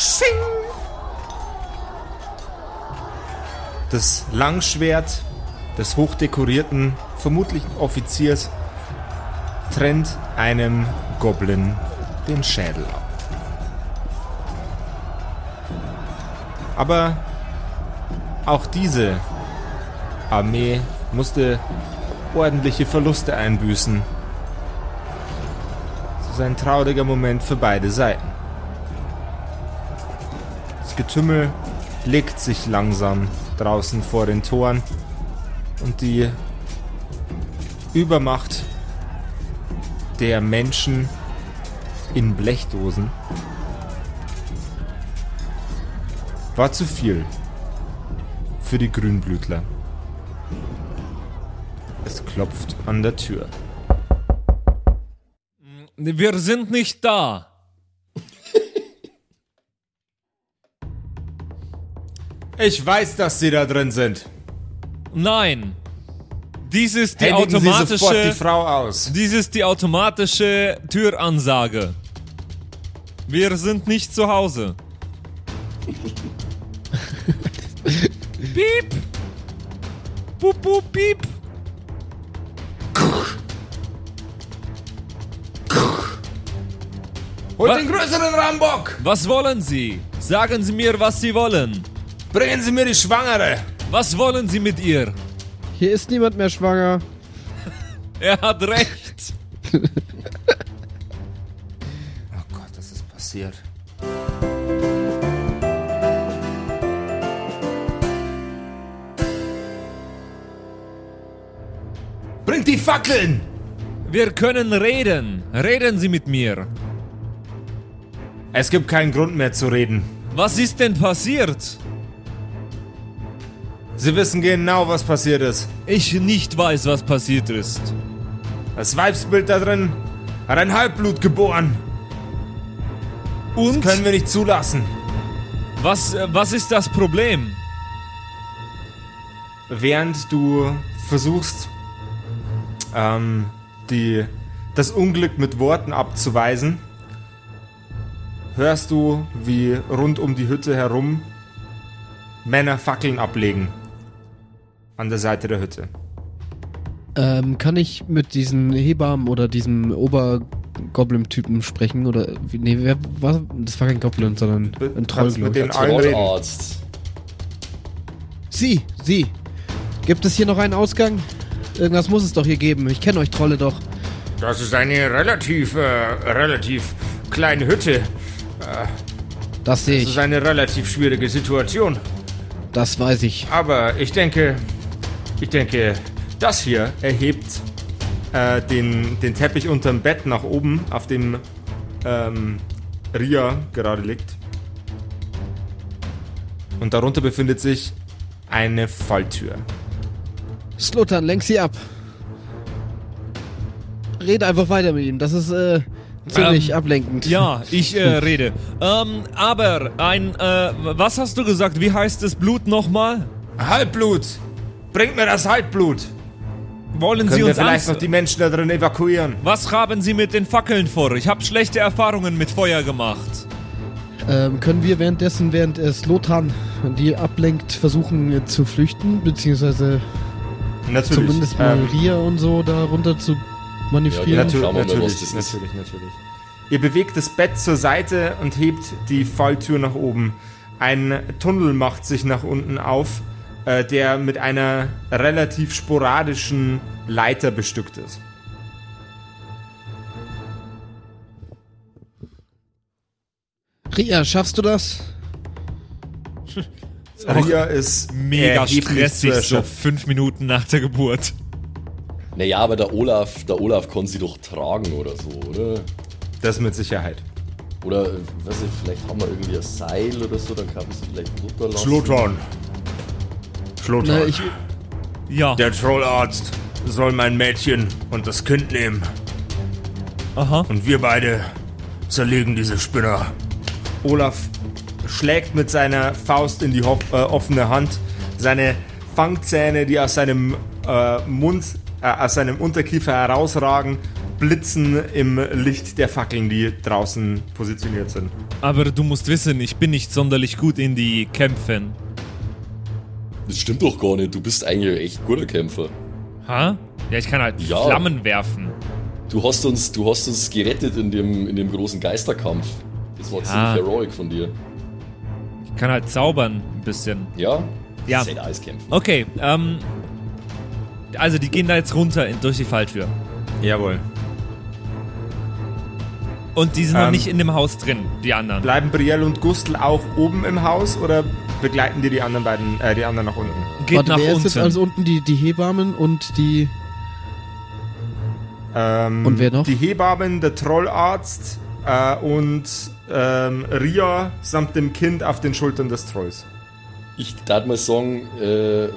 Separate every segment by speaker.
Speaker 1: Sching! Das Langschwert des hochdekorierten, vermutlich Offiziers, trennt einem Goblin den Schädel ab. Aber auch diese Armee musste ordentliche Verluste einbüßen. Es ist ein trauriger Moment für beide Seiten. Getümmel legt sich langsam draußen vor den Toren und die Übermacht der Menschen in Blechdosen war zu viel für die Grünblütler. Es klopft an der Tür.
Speaker 2: Wir sind nicht da.
Speaker 1: Ich weiß, dass Sie da drin sind.
Speaker 2: Nein. Dies ist die
Speaker 1: Händigen Sie sofort die
Speaker 2: automatische.
Speaker 1: Frau aus.
Speaker 2: Dies ist die automatische Türansage. Wir sind nicht zu Hause. Piep! Pup, pup, piep!
Speaker 1: Holt
Speaker 2: Was?
Speaker 1: den größeren Rambock!
Speaker 2: Was wollen Sie? Sagen Sie mir, was Sie wollen.
Speaker 1: Bringen Sie mir die Schwangere!
Speaker 2: Was wollen Sie mit ihr?
Speaker 3: Hier ist niemand mehr schwanger.
Speaker 2: Er hat recht.
Speaker 1: Oh Gott, das ist passiert. Bringt die Fackeln!
Speaker 2: Wir können reden. Reden Sie mit mir.
Speaker 1: Es gibt keinen Grund mehr zu reden.
Speaker 2: Was ist denn passiert?
Speaker 1: Sie wissen genau, was passiert ist.
Speaker 2: Ich nicht weiß, was passiert ist.
Speaker 1: Das Weibsbild da drin hat ein Halbblut geboren.
Speaker 2: Und
Speaker 1: Können wir nicht zulassen.
Speaker 2: was, äh, was ist das Problem?
Speaker 1: Während du versuchst, ähm, die, das Unglück mit Worten abzuweisen, hörst du, wie rund um die Hütte herum Männer Fackeln ablegen. An der Seite der Hütte.
Speaker 3: Ähm, kann ich mit diesen Hebammen oder diesem Obergoblin-Typen sprechen? Oder, wie, nee, wer war, das war kein Goblin, sondern ein Troll,
Speaker 1: mit reden.
Speaker 4: Trollarzt.
Speaker 3: Sie, Sie. Gibt es hier noch einen Ausgang? Irgendwas muss es doch hier geben. Ich kenne euch Trolle doch.
Speaker 1: Das ist eine relativ, äh, relativ kleine Hütte.
Speaker 3: Das sehe
Speaker 1: Das
Speaker 3: ich.
Speaker 1: ist eine relativ schwierige Situation.
Speaker 3: Das weiß ich.
Speaker 1: Aber ich denke, ich denke, das hier erhebt äh, den, den Teppich unterm Bett nach oben, auf dem ähm, Ria gerade liegt. Und darunter befindet sich eine Falltür.
Speaker 3: Sluttern, lenk sie ab. Rede einfach weiter mit ihm. Das ist äh, ziemlich
Speaker 2: Ähm,
Speaker 3: ablenkend.
Speaker 2: Ja, ich äh, rede. Ähm, aber ein, äh, was hast du gesagt? Wie heißt das Blut nochmal?
Speaker 1: Halbblut! Bringt mir das Halbblut!
Speaker 2: Wollen Sie
Speaker 1: Können wir
Speaker 2: uns
Speaker 1: vielleicht
Speaker 2: ans
Speaker 1: noch die Menschen da drin evakuieren?
Speaker 2: Was haben Sie mit den Fackeln vor? Ich habe schlechte Erfahrungen mit Feuer gemacht.
Speaker 3: Ähm, können wir währenddessen, während es Lothar die ablenkt, versuchen äh, zu flüchten? Beziehungsweise
Speaker 1: Natürlich.
Speaker 3: zumindest mal
Speaker 1: Ähm,
Speaker 3: Ria und so darunter zu manövrieren?
Speaker 4: Ja,
Speaker 1: Natürlich,
Speaker 4: wir mal,
Speaker 1: natürlich,
Speaker 4: das ist.
Speaker 1: natürlich, natürlich. Ihr bewegt das Bett zur Seite und hebt die Falltür nach oben. Ein Tunnel macht sich nach unten auf, äh, der mit einer relativ sporadischen Leiter bestückt ist.
Speaker 3: Ria, schaffst du das?
Speaker 1: Ria ist
Speaker 2: Mega stressig, so fünf Minuten nach der Geburt.
Speaker 4: Naja, aber der Olaf, der Olaf kann sie doch tragen oder so, oder?
Speaker 1: Das mit Sicherheit.
Speaker 4: Oder, weiß ich, vielleicht haben wir irgendwie ein Seil oder so, dann kann man sie vielleicht runterlassen.
Speaker 1: Schlottern.
Speaker 3: Na, ich,
Speaker 2: Ja.
Speaker 1: Der Trollarzt soll mein Mädchen und das Kind nehmen.
Speaker 2: Aha.
Speaker 1: Und wir beide zerlegen diese Spinner. Olaf schlägt mit seiner Faust in die ho äh, offene Hand. Seine Fangzähne, die aus seinem äh, Mund, äh, aus seinem Unterkiefer herausragen, blitzen im Licht der Fackeln, die draußen positioniert sind.
Speaker 2: Aber du musst wissen, ich bin nicht sonderlich gut in die Kämpfen.
Speaker 4: Das stimmt doch gar nicht. Du bist eigentlich ein echt guter Kämpfer.
Speaker 2: Ha? Ja, ich kann halt
Speaker 4: Ja.
Speaker 2: Flammen werfen.
Speaker 4: Du hast uns, du hast uns gerettet in dem, in dem großen Geisterkampf. Das war
Speaker 2: Ja.
Speaker 4: ziemlich heroic von dir.
Speaker 2: Ich kann halt zaubern ein bisschen.
Speaker 4: Ja?
Speaker 2: Ja.
Speaker 4: Halt Eiskämpfen.
Speaker 2: Okay, ähm. Also, die gehen da jetzt runter in, durch die Falltür.
Speaker 1: Jawohl.
Speaker 2: Und die sind noch
Speaker 1: Ähm.
Speaker 2: nicht in dem Haus drin, die anderen.
Speaker 1: Bleiben Brielle und Gustl auch oben im Haus oder begleiten die die anderen beiden, äh, die anderen nach unten?
Speaker 2: Geht
Speaker 3: Warte,
Speaker 2: nach
Speaker 3: wer ist
Speaker 2: unten.
Speaker 3: jetzt also unten? Die, die Hebammen und die.
Speaker 1: Ähm,
Speaker 3: Und wer noch?
Speaker 1: Die Hebammen, der Trollarzt äh, und ähm, Ria samt dem Kind auf den Schultern des Trolls.
Speaker 4: Ich darf mal sagen, äh,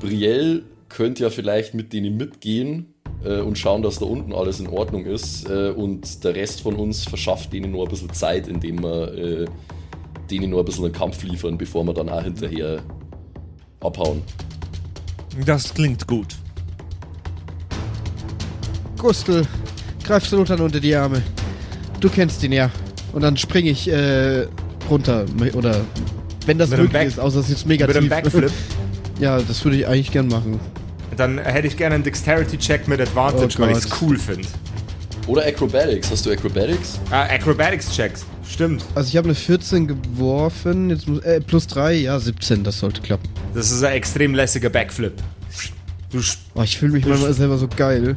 Speaker 4: Brielle könnte ja vielleicht mit denen mitgehen äh, und schauen, dass da unten alles in Ordnung ist. Äh, und der Rest von uns verschafft denen nur ein bisschen Zeit, indem wir äh, denen nur ein bisschen einen Kampf liefern, bevor wir dann auch hinterher abhauen.
Speaker 2: Das klingt gut.
Speaker 3: Gustl, greif Sultan unter die Arme. Du kennst ihn ja. Und dann springe ich äh, runter. Oder wenn das
Speaker 1: Mit
Speaker 3: möglich
Speaker 1: Back-
Speaker 3: ist, außer es ist jetzt mega
Speaker 1: Mit einem. Backflip.
Speaker 3: Ja, das würde ich eigentlich gern machen.
Speaker 1: Dann hätte ich gerne einen Dexterity-Check mit Advantage,
Speaker 3: Oh
Speaker 1: weil ich es cool finde.
Speaker 4: Oder Acrobatics. Hast du Acrobatics?
Speaker 1: Ah, Acrobatics-Checks. Stimmt.
Speaker 3: Also ich habe eine 14 geworfen, jetzt muss, äh, plus 3, ja 17, das sollte klappen.
Speaker 1: Das ist ein extrem lässiger Backflip. Du
Speaker 3: Oh, ich fühle mich manchmal selber so geil.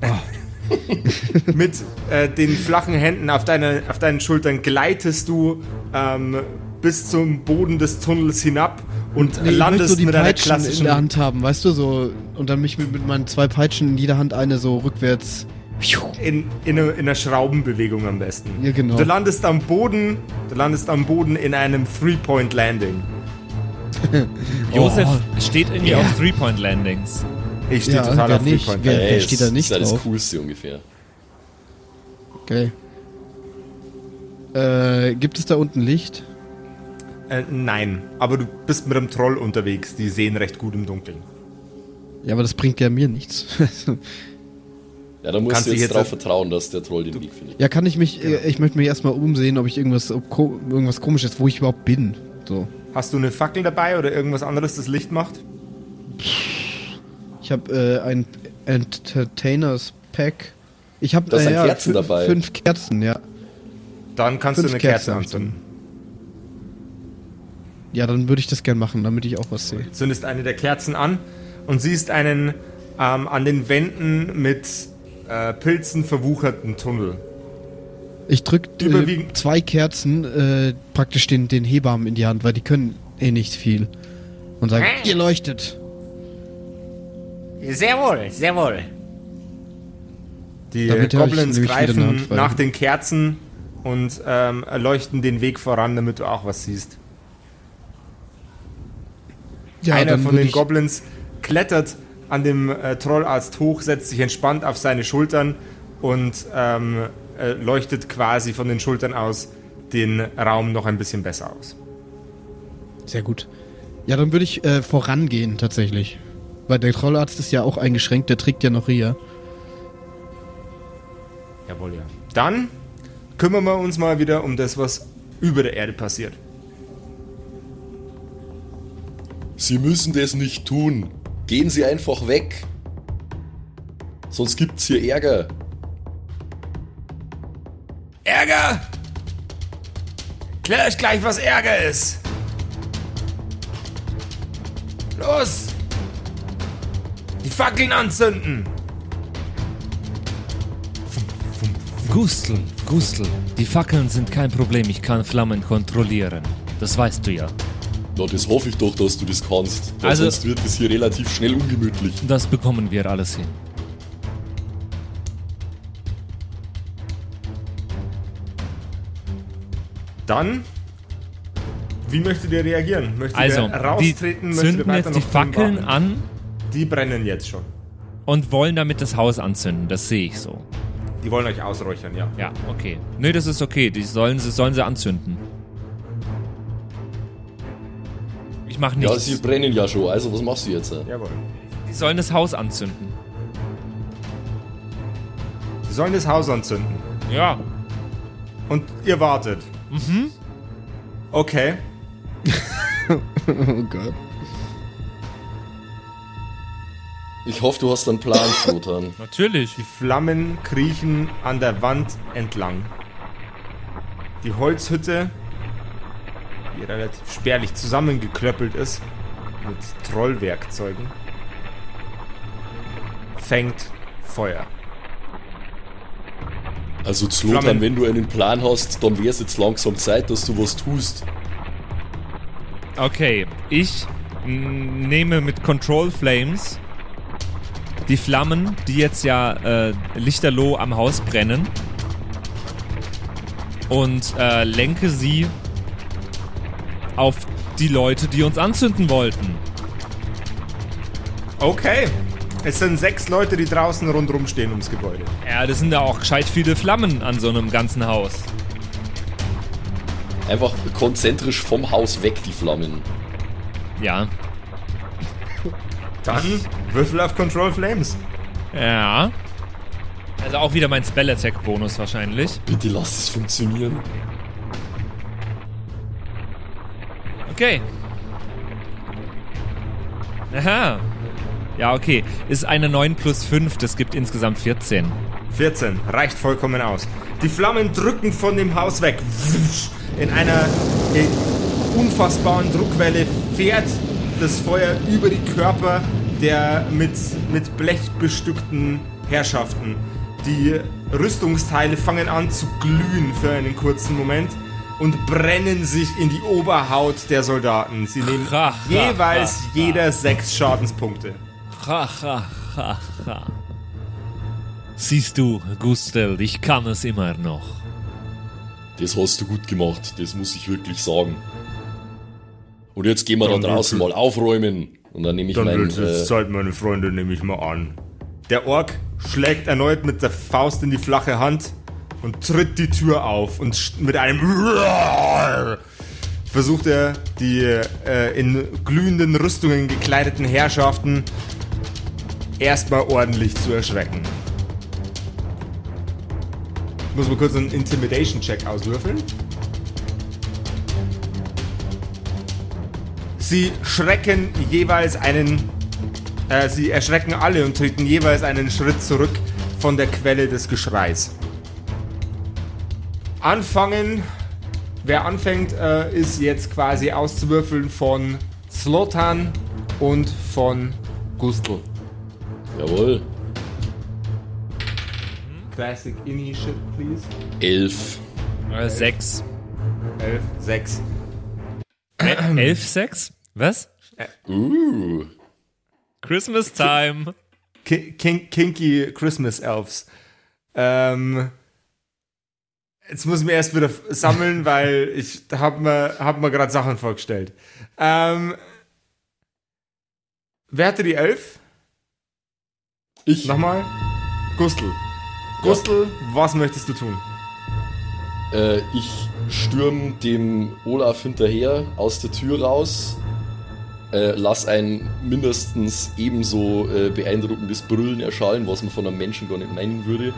Speaker 1: mit äh, den flachen Händen auf, deine, auf deinen Schultern gleitest du ähm, bis zum Boden des Tunnels hinab und
Speaker 3: Nee,
Speaker 1: landest
Speaker 3: so die
Speaker 1: mit einer
Speaker 3: Peitschen in
Speaker 1: klassischen
Speaker 3: der Hand haben, weißt du, so und dann mich mit, mit meinen zwei Peitschen in jeder Hand eine so rückwärts.
Speaker 1: In, in, einer- in einer Schraubenbewegung am besten.
Speaker 3: Ja, genau.
Speaker 1: Du landest am Boden, du landest am Boden in einem Three-Point-Landing.
Speaker 2: Josef
Speaker 3: Oh.
Speaker 2: steht irgendwie
Speaker 3: Ja.
Speaker 2: auf Three-Point-Landings.
Speaker 1: Ich stehe
Speaker 3: Ja,
Speaker 1: total auf
Speaker 3: nicht?
Speaker 1: Three-Point.
Speaker 3: Wer- steht da nicht
Speaker 4: das ist das Coolste ungefähr.
Speaker 3: Okay. Äh, gibt es da unten Licht?
Speaker 1: Äh, nein, aber du bist mit einem Troll unterwegs. Die sehen recht gut im Dunkeln.
Speaker 3: Ja, aber das bringt ja mir nichts.
Speaker 4: Ja, da musst
Speaker 1: Kannst
Speaker 4: du
Speaker 1: dich
Speaker 4: jetzt
Speaker 1: jetzt-
Speaker 4: drauf vertrauen, dass der Troll den Weg findet.
Speaker 3: ja, kann ich mich, äh, ich möchte mich erstmal umsehen, ob ich irgendwas, ob ko irgendwas komisches, wo ich überhaupt bin. So.
Speaker 1: Hast du eine Fackel dabei oder irgendwas anderes, das Licht macht?
Speaker 3: Ich habe äh, ein Entertainers Pack. Ich habe
Speaker 4: Kerzen
Speaker 3: fünf,
Speaker 4: dabei.
Speaker 3: fünf Kerzen, ja.
Speaker 1: Dann kannst
Speaker 3: Fünf
Speaker 1: du eine Kerze anzünden.
Speaker 3: Ja, dann würde ich das gern machen, damit ich auch was sehe.
Speaker 1: Zündest eine der Kerzen an und siehst einen ähm, an den Wänden mit äh, Pilzen verwucherten Tunnel.
Speaker 3: Ich drück äh,
Speaker 1: Überwiegend-
Speaker 3: zwei Kerzen äh, praktisch den, den Hebammen in die Hand, weil die können eh nicht viel. Und sagen,
Speaker 1: Äh.
Speaker 3: ihr leuchtet.
Speaker 1: Sehr wohl, sehr wohl. Die
Speaker 3: Damit
Speaker 1: Goblins greifen nach den Kerzen und ähm, leuchten den Weg voran, damit du auch was siehst.
Speaker 3: Ja,
Speaker 1: Einer von den Goblins klettert an dem äh, Trollarzt hoch, setzt sich entspannt auf seine Schultern und ähm, äh, leuchtet quasi von den Schultern aus den Raum noch ein bisschen besser aus.
Speaker 3: Sehr gut. Ja, dann würde ich äh, vorangehen, tatsächlich. Weil der Trollarzt ist ja auch eingeschränkt, der trägt ja noch Ria.
Speaker 1: Jawohl, ja. Dann kümmern wir uns mal wieder um das, was über der Erde passiert.
Speaker 4: Sie müssen das nicht tun. Gehen Sie einfach weg. Sonst gibt's hier Ärger.
Speaker 1: Ärger! Klär euch gleich, was Ärger ist! Los! Die Fackeln anzünden!
Speaker 2: Gustl, Gustl, die Fackeln sind kein Problem, ich kann Flammen kontrollieren. Das weißt du ja.
Speaker 4: Na, das hoffe ich doch, dass du das kannst.
Speaker 2: Also-
Speaker 4: sonst wird es hier relativ schnell ungemütlich.
Speaker 2: Das bekommen wir alles hin.
Speaker 1: Dann, wie möchtet ihr reagieren? Möchtet
Speaker 2: Also,
Speaker 1: ihr
Speaker 2: die
Speaker 1: raustreten? Ihr
Speaker 2: zünden
Speaker 1: weiter
Speaker 2: jetzt die Fackeln
Speaker 1: warten?
Speaker 2: an
Speaker 1: Die brennen jetzt schon.
Speaker 2: und wollen damit das Haus anzünden. Das sehe ich so.
Speaker 1: Die wollen euch ausräuchern, ja.
Speaker 2: Ja, okay. Nö, das ist okay. Die sollen sie, sollen sie anzünden. Ich mach
Speaker 4: Ja,
Speaker 2: nichts.
Speaker 4: sie brennen ja schon. Also, was machst du jetzt?
Speaker 1: Jawohl.
Speaker 2: die sollen das Haus anzünden.
Speaker 1: Die Wir sollen das Haus anzünden.
Speaker 2: Ja.
Speaker 1: Und ihr wartet. Mhm. Okay.
Speaker 3: Oh Gott.
Speaker 4: Ich hoffe, du hast einen Plan, Flotan.
Speaker 2: Natürlich.
Speaker 1: Die Flammen kriechen an der Wand entlang. Die Holzhütte, die relativ spärlich zusammengeklöppelt ist, mit Trollwerkzeugen, fängt Feuer.
Speaker 4: Also Slotan, wenn du einen Plan hast, dann wäre es jetzt langsam Zeit, dass du was tust.
Speaker 2: Okay, ich nehme mit Control Flames die Flammen, die jetzt ja äh, lichterloh am Haus brennen und äh, lenke sie auf die Leute, die uns anzünden wollten.
Speaker 1: Okay. Es sind sechs Leute, die draußen rundherum stehen ums Gebäude.
Speaker 2: Ja, das sind ja auch gescheit viele Flammen an so einem ganzen Haus.
Speaker 4: Einfach konzentrisch vom Haus weg, die Flammen.
Speaker 2: Ja.
Speaker 1: Dann Würfel auf Control Flames.
Speaker 2: Ja. Also auch wieder mein Spell Attack Bonus wahrscheinlich.
Speaker 4: Bitte lass es funktionieren.
Speaker 2: Okay. Aha. Ja, okay. Ist eine 9 plus 5, das gibt insgesamt 14.
Speaker 1: 14. Reicht vollkommen aus. Die Flammen drücken von dem Haus weg. In einer äh, unfassbaren Druckwelle fährt das Feuer über die Körper der mit, mit Blech bestückten Herrschaften. Die Rüstungsteile fangen an zu glühen für einen kurzen Moment und brennen sich in die Oberhaut der Soldaten. Sie nehmen
Speaker 2: Ha, ha,
Speaker 1: jeweils
Speaker 2: ha, ha.
Speaker 1: jeder sechs Schadenspunkte.
Speaker 2: Ha, ha, ha, ha. Siehst du, Gustel, ich kann es immer noch.
Speaker 4: Das hast du gut gemacht, das muss ich wirklich sagen. Und jetzt gehen wir
Speaker 1: Dann
Speaker 4: da draußen mal aufräumen. Und dann nehme ich
Speaker 1: Dann
Speaker 4: mein.
Speaker 1: wird es
Speaker 4: Äh,
Speaker 1: Zeit, meine Freunde, nehme ich mal an. Der Ork schlägt erneut mit der Faust in die flache Hand und tritt die Tür auf und mit einem versucht er die äh, in glühenden Rüstungen gekleideten Herrschaften erstmal ordentlich zu erschrecken. Ich muss mal kurz einen Intimidation-Check auswürfeln. Sie schrecken jeweils einen. Äh, sie erschrecken alle und treten jeweils einen Schritt zurück von der Quelle des Geschreis. Anfangen. Wer anfängt, äh, ist jetzt quasi auszuwürfeln von Slotan und von Gustl.
Speaker 4: jawohl.
Speaker 1: Classic Initiative, please.
Speaker 4: Elf.
Speaker 2: Äh, 6.
Speaker 1: 11, 6.
Speaker 2: 11, 6? Was?
Speaker 4: Uh.
Speaker 2: Christmas time.
Speaker 1: Ki kin kinky Christmas Elves. Ähm, jetzt muss ich mir erst wieder sammeln, weil ich habe mir, hab mir gerade Sachen vorgestellt. Ähm, wer hatte die Elf?
Speaker 4: Ich.
Speaker 1: Nochmal? Gustl. Gustl, was möchtest du tun?
Speaker 4: Äh, ich stürm dem Olaf hinterher aus der Tür raus, äh, lass ein mindestens ebenso äh, beeindruckendes Brüllen erschallen, was man von einem Menschen gar nicht meinen würde.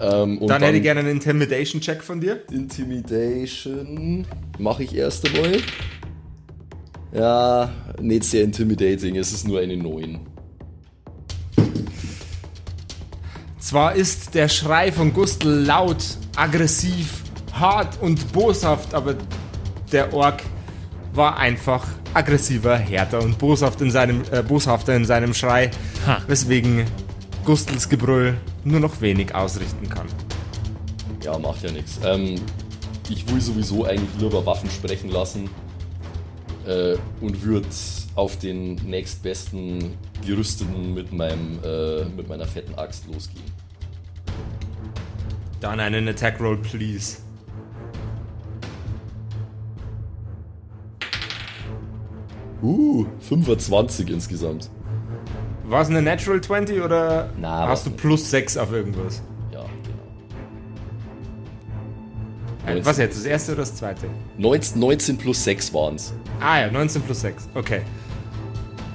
Speaker 4: Ähm, und
Speaker 1: Dann, hätte ich gerne einen Intimidation-Check von dir.
Speaker 4: Intimidation mache ich erst einmal. Ja, nicht sehr intimidating, es ist nur eine 9.
Speaker 1: Zwar ist der Schrei von Gustl laut, aggressiv, hart und boshaft, aber der Ork war einfach aggressiver, härter und boshaft in seinem, äh, boshafter in seinem Schrei,
Speaker 2: Ha.
Speaker 1: weswegen Gustls Gebrüll nur noch wenig ausrichten kann.
Speaker 4: Ja, macht ja nichts. Ähm, ich will sowieso eigentlich lieber Waffen sprechen lassen äh, und würde auf den nächstbesten Gerüsteten mit, meinem, äh, mit meiner fetten Axt losgehen.
Speaker 1: Dann einen Attack Roll, please.
Speaker 4: Uh, 25 insgesamt.
Speaker 1: War es eine Natural 20 oder
Speaker 4: Na,
Speaker 1: hast du plus 6 auf irgendwas?
Speaker 4: Ja, genau.
Speaker 1: Äh, Was jetzt, das erste oder das zweite?
Speaker 4: 19, 19 plus 6 waren's.
Speaker 1: Ah ja, 19 plus 6. Okay.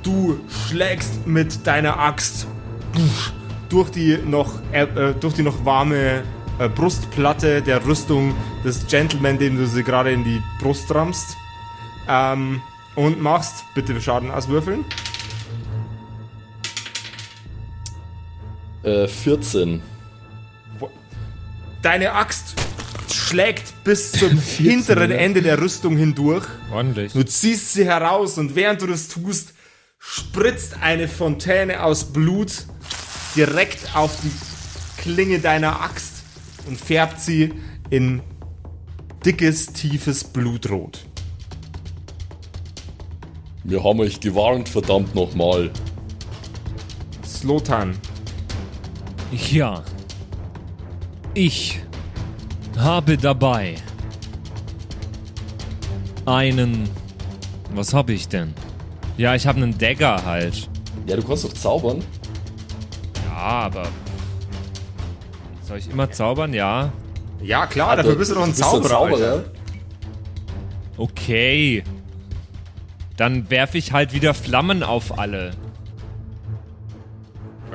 Speaker 1: Du schlägst mit deiner Axt durch die noch, äh, äh, durch die noch warme äh, Brustplatte der Rüstung des Gentleman, dem du sie gerade in die Brust rammst. Ähm, und machst bitte Schaden auswürfeln.
Speaker 4: Äh, 14.
Speaker 1: Deine Axt schlägt bis zum hinteren Ende der Rüstung hindurch.
Speaker 2: Ordentlich.
Speaker 1: Du ziehst sie heraus und während du das tust, spritzt eine Fontäne aus Blut direkt auf die Klinge deiner Axt und färbt sie in dickes, tiefes Blutrot.
Speaker 4: Wir haben euch gewarnt, verdammt nochmal.
Speaker 1: Slotan,
Speaker 2: Ja. Ich habe dabei einen. Was habe ich denn? Ja, ich habe einen Dagger halt.
Speaker 4: Ja, du kannst doch zaubern.
Speaker 2: Ja, aber. Soll ich immer zaubern? Ja.
Speaker 1: Ja, klar, dafür bist du doch ein Zauberer. Alter.
Speaker 2: Okay. Dann werfe ich halt wieder Flammen auf alle.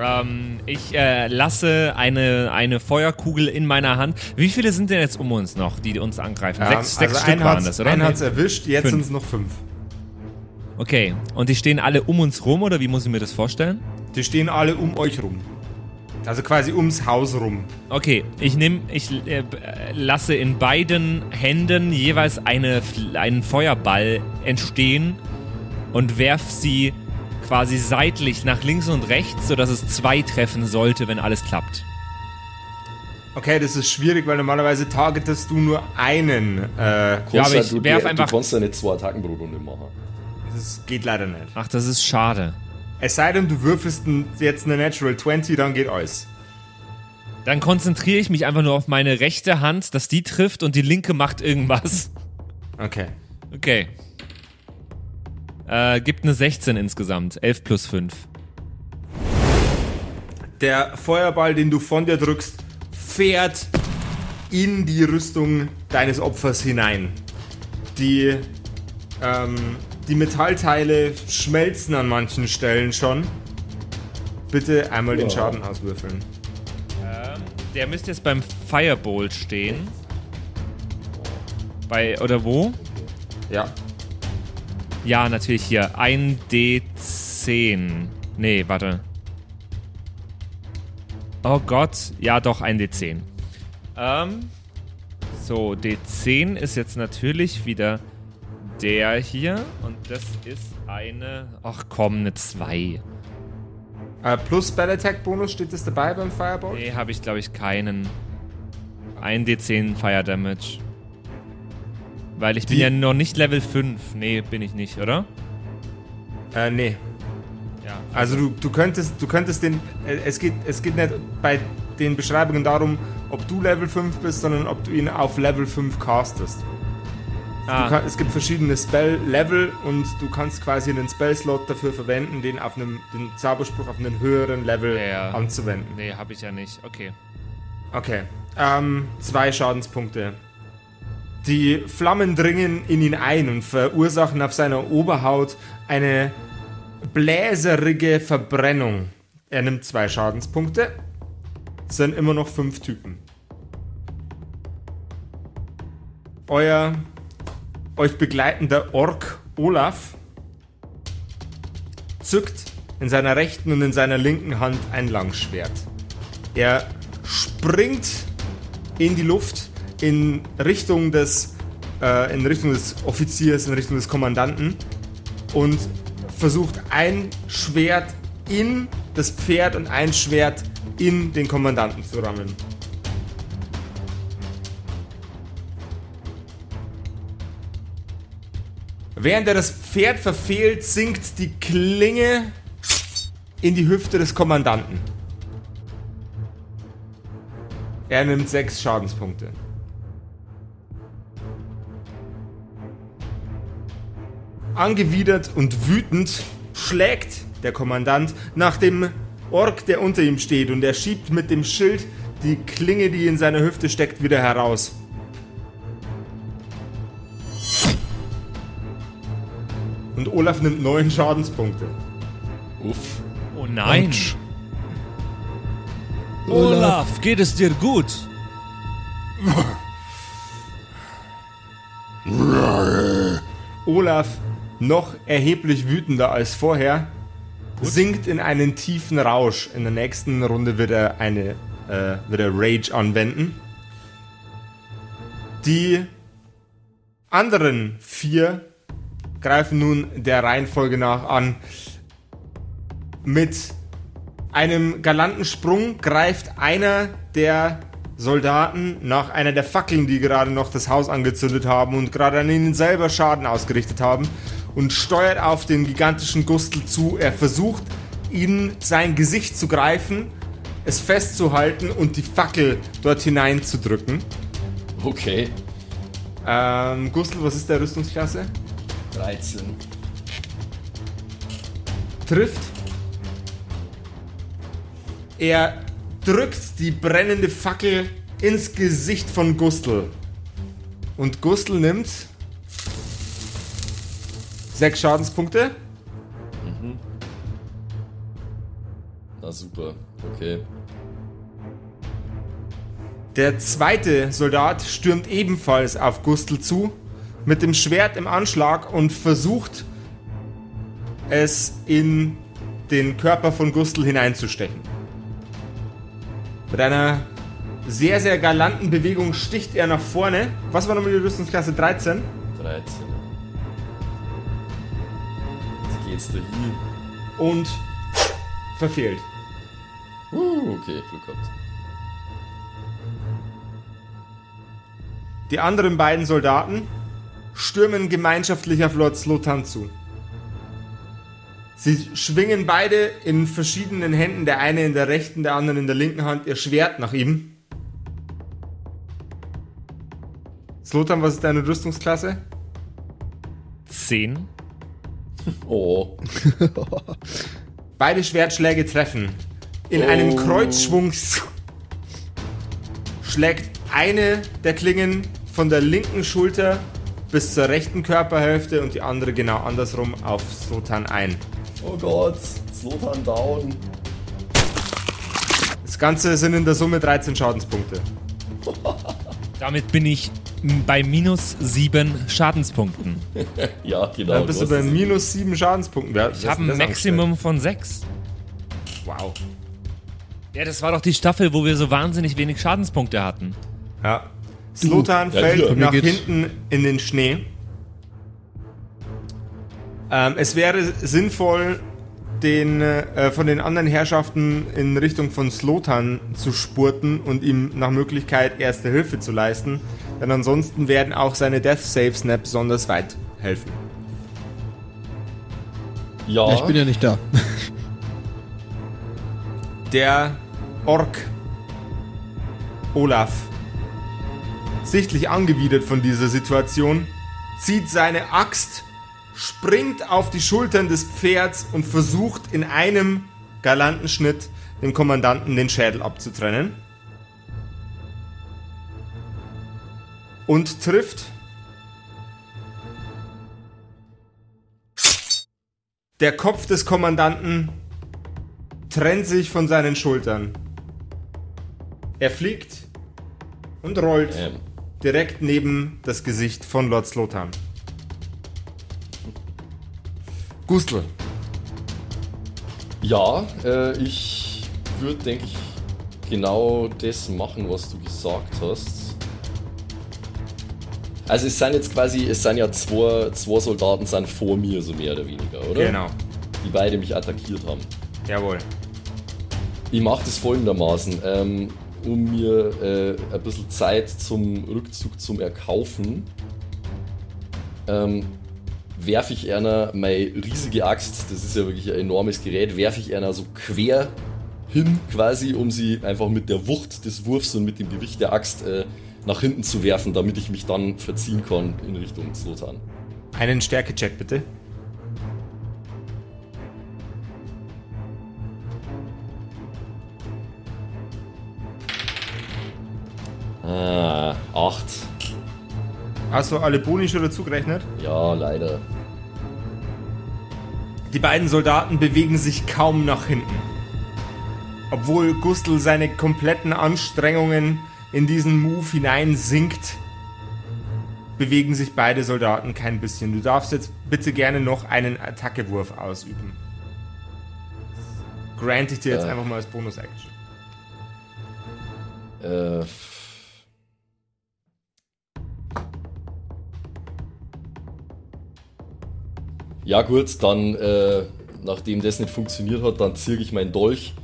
Speaker 2: Ähm, ich äh, lasse eine, eine Feuerkugel in meiner Hand. Wie viele sind denn jetzt um uns noch, die uns angreifen?
Speaker 1: Ja,
Speaker 2: sechs sechs
Speaker 1: also
Speaker 2: Stück waren das, oder?
Speaker 1: Einen hat's erwischt, jetzt sind es noch fünf.
Speaker 2: Okay, und die stehen alle um uns rum, oder wie muss ich mir das vorstellen?
Speaker 1: Die stehen alle um euch rum. Also quasi ums Haus rum.
Speaker 2: Okay, ich nehme, ich äh, äh, lasse in beiden Händen jeweils eine, einen Feuerball entstehen und werf sie quasi seitlich nach links und rechts, sodass es zwei treffen sollte, wenn alles klappt.
Speaker 1: Okay, das ist schwierig, weil normalerweise targetest du nur einen. Äh,
Speaker 2: Ja, aber ich
Speaker 4: du,
Speaker 2: werf
Speaker 4: du,
Speaker 2: einfach-
Speaker 4: Du kannst ja nicht zwei Attacken pro Runde machen.
Speaker 1: das geht leider nicht.
Speaker 2: Ach, das ist schade.
Speaker 1: Es sei denn, du würfelst n- jetzt eine Natural 20, dann geht alles.
Speaker 2: Dann konzentriere ich mich einfach nur auf meine rechte Hand, dass die trifft und die linke macht irgendwas.
Speaker 1: Okay.
Speaker 2: Okay. Äh, gibt eine 16 insgesamt. 11 plus 5.
Speaker 1: Der Feuerball, den du von dir drückst, fährt in die Rüstung deines Opfers hinein. Die, ähm, die Metallteile schmelzen an manchen Stellen schon. Bitte einmal den. Schaden auswürfeln.
Speaker 2: Der müsste jetzt beim Firebolt stehen. Bei, oder wo?
Speaker 1: Ja.
Speaker 2: Ja, natürlich hier. 1d10. Nee, warte. Oh Gott. Ja, doch, 1d10. Ähm. So, d10 ist jetzt natürlich wieder der hier. Und das ist eine. Ach komm, eine 2.
Speaker 1: Äh, plus Spell Attack Bonus steht das dabei beim Fireball?
Speaker 2: Nee, habe ich glaube ich keinen. 1d10 Fire Damage. Weil ich bin
Speaker 1: Die-
Speaker 2: ja noch nicht Level 5. Nee, bin ich nicht, oder?
Speaker 1: Äh, nee.
Speaker 2: Ja.
Speaker 1: Also du, du könntest, du könntest den. äh, Es geht, es geht nicht bei den Beschreibungen darum, ob du Level 5 bist, sondern ob du ihn auf Level 5 castest.
Speaker 2: Ah,
Speaker 1: kann, es gibt verschiedene Spell-Level und du kannst quasi einen Spell-Slot dafür verwenden, den auf einem den Zauberspruch auf einem höheren Level
Speaker 2: Ja.
Speaker 1: anzuwenden.
Speaker 2: nee, habe ich ja nicht. Okay.
Speaker 1: Okay. Ähm, zwei Schadenspunkte. Die Flammen dringen in ihn ein und verursachen auf seiner Oberhaut eine bläserige Verbrennung. Er nimmt zwei Schadenspunkte. Es sind immer noch fünf Typen. Euer euch begleitender Ork Olaf zückt in seiner rechten und in seiner linken Hand ein Langschwert. Er springt in die Luft in Richtung des äh, in Richtung des Offiziers, in Richtung des Kommandanten und versucht ein Schwert in das Pferd und ein Schwert in den Kommandanten zu rammen. Während er das Pferd verfehlt, sinkt die Klinge in die Hüfte des Kommandanten. Er nimmt sechs Schadenspunkte. Angewidert und wütend schlägt der Kommandant nach dem Ork, der unter ihm steht, und er schiebt mit dem Schild die Klinge, die in seiner Hüfte steckt, wieder heraus. Und Olaf nimmt neun Schadenspunkte.
Speaker 4: Uff.
Speaker 2: Oh nein.
Speaker 3: Autsch.
Speaker 2: Olaf, geht es dir gut?
Speaker 1: Olaf, noch erheblich wütender als vorher, sinkt in einen tiefen Rausch. In der nächsten Runde wird er eine äh, wird er Rage anwenden. Die anderen vier greifen nun der Reihenfolge nach an. Mit einem galanten Sprung greift einer der Soldaten nach einer der Fackeln, die gerade noch das Haus angezündet haben und gerade an ihnen selber Schaden ausgerichtet haben und steuert auf den gigantischen Gustel zu. Er versucht, ihn sein Gesicht zu greifen, es festzuhalten und die Fackel dort hineinzudrücken.
Speaker 4: Okay.
Speaker 1: Ähm, Gustl, was ist der Rüstungsklasse?
Speaker 4: 13.
Speaker 1: Trifft. Er drückt die brennende Fackel ins Gesicht von Gustl. Und Gustl nimmt sechs Schadenspunkte.
Speaker 4: Na super. Okay.
Speaker 1: Der zweite Soldat stürmt ebenfalls auf Gustl zu, mit dem Schwert im Anschlag und versucht es in den Körper von Gustl hineinzustechen. Mit einer sehr, sehr galanten Bewegung sticht er nach vorne. Was war nochmal die Rüstungsklasse 13?
Speaker 4: 13. Jetzt geht's da hin.
Speaker 1: Und verfehlt.
Speaker 4: Uh, okay, Glück gehabt.
Speaker 1: Die anderen beiden Soldaten stürmen gemeinschaftlich auf Lord Slotan zu. Sie schwingen beide in verschiedenen Händen, der eine in der rechten, der andere in der linken Hand, ihr Schwert nach ihm. Slotan, was ist deine Rüstungsklasse?
Speaker 2: 10.
Speaker 4: Oh,
Speaker 1: Beide Schwertschläge treffen. In einem Kreuzschwung schlägt eine der Klingen von der linken Schulter bis zur rechten Körperhälfte und die andere genau andersrum auf Slotan ein.
Speaker 4: oh Gott. Slotan down.
Speaker 1: Das Ganze sind in der Summe 13 Schadenspunkte.
Speaker 2: Damit bin ich bei minus 7 Schadenspunkten.
Speaker 4: Ja, genau.
Speaker 1: Dann bist du bei minus 7 Schadenspunkten. Wer-
Speaker 2: Ich habe ein Maximum von 6.
Speaker 1: angestellt? Wow.
Speaker 2: Ja, das war doch die Staffel, wo wir so wahnsinnig wenig Schadenspunkte hatten.
Speaker 1: Ja. Slotan
Speaker 4: Ja,
Speaker 1: fällt
Speaker 4: hier.
Speaker 1: nach hinten in den Schnee. Ähm, es wäre sinnvoll, den, äh, von den anderen Herrschaften in Richtung von Slotan zu spurten und ihm nach Möglichkeit erste Hilfe zu leisten. Denn ansonsten werden auch seine Death Saves nicht besonders weit helfen.
Speaker 4: Ja,
Speaker 3: Ja, ich bin ja nicht da.
Speaker 1: Der Ork Olaf, sichtlich angewidert von dieser Situation, zieht seine Axt, springt auf die Schultern des Pferds und versucht in einem galanten Schnitt dem Kommandanten den Schädel abzutrennen. Und trifft. Der Kopf des Kommandanten trennt sich von seinen Schultern. Er fliegt und rollt
Speaker 4: Ähm,
Speaker 1: direkt neben das Gesicht von Lord Slotan. Gustl,
Speaker 4: ja äh, ich würde, denke ich, genau das machen, was du gesagt hast. Also es sind jetzt quasi, es sind ja zwei, zwei Soldaten sind vor mir, so mehr oder weniger, oder?
Speaker 1: genau,
Speaker 4: Die beide mich attackiert haben.
Speaker 1: jawohl.
Speaker 4: Ich mache das folgendermaßen, ähm, um mir äh, ein bisschen Zeit zum Rückzug zum Erkaufen, ähm, werfe ich einer meine riesige Axt, das ist ja wirklich ein enormes Gerät, werfe ich einer so quer hin quasi, um sie einfach mit der Wucht des Wurfs und mit dem Gewicht der Axt äh, nach hinten zu werfen, damit ich mich dann verziehen kann in Richtung Slotan.
Speaker 1: Einen Stärkecheck bitte. Hast du alle Boni schon dazu gerechnet?
Speaker 4: Ja, leider.
Speaker 1: Die beiden Soldaten bewegen sich kaum nach hinten. obwohl Gustl seine kompletten Anstrengungen in diesen Move hineinsinkt, bewegen sich beide Soldaten kein bisschen. Du darfst jetzt bitte gerne noch einen Attackewurf ausüben. Grant ich dir jetzt
Speaker 4: Äh.
Speaker 1: einfach mal als Bonus-Action.
Speaker 4: Äh, ja gut, dann, äh, nachdem das nicht funktioniert hat, dann ziehe ich meinen Dolch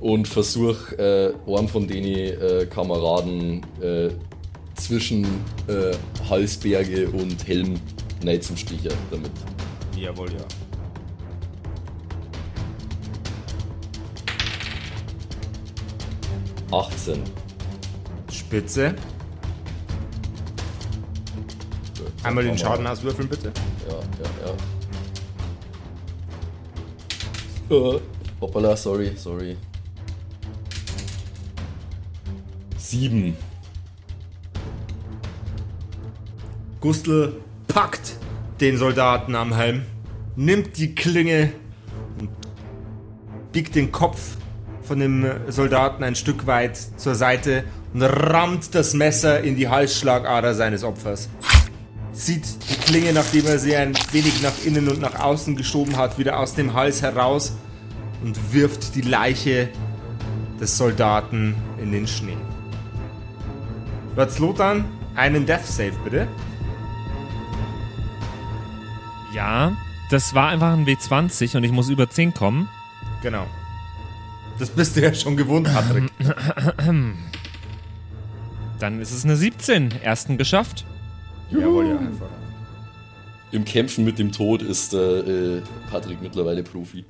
Speaker 4: und versuche äh, einem von den äh, Kameraden äh, zwischen äh, Halsberge und Helm rein zum Sticher damit.
Speaker 1: Jawohl, ja.
Speaker 4: Achtzehn.
Speaker 1: Spitze. Einmal den Schaden auswürfeln, bitte.
Speaker 4: Ja, ja, ja. Äh, hoppala, sorry, sorry. Sieben.
Speaker 1: Gustl packt den Soldaten am Helm, nimmt die Klinge und biegt den Kopf von dem Soldaten ein Stück weit zur Seite und rammt das Messer in die Halsschlagader seines Opfers. Zieht die Klinge, nachdem er sie ein wenig nach innen und nach außen geschoben hat, wieder aus dem Hals heraus und wirft die Leiche des Soldaten in den Schnee. Slotan, einen Death Save bitte.
Speaker 2: Ja, das war einfach ein W20 und ich muss über 10 kommen.
Speaker 1: Genau. Das bist du ja schon gewohnt, Patrick.
Speaker 2: Dann ist es eine 17. Ersten geschafft.
Speaker 1: Jawohl, ja, hervorragend.
Speaker 4: Im Kämpfen mit dem Tod ist äh, äh, Patrick mittlerweile Profi.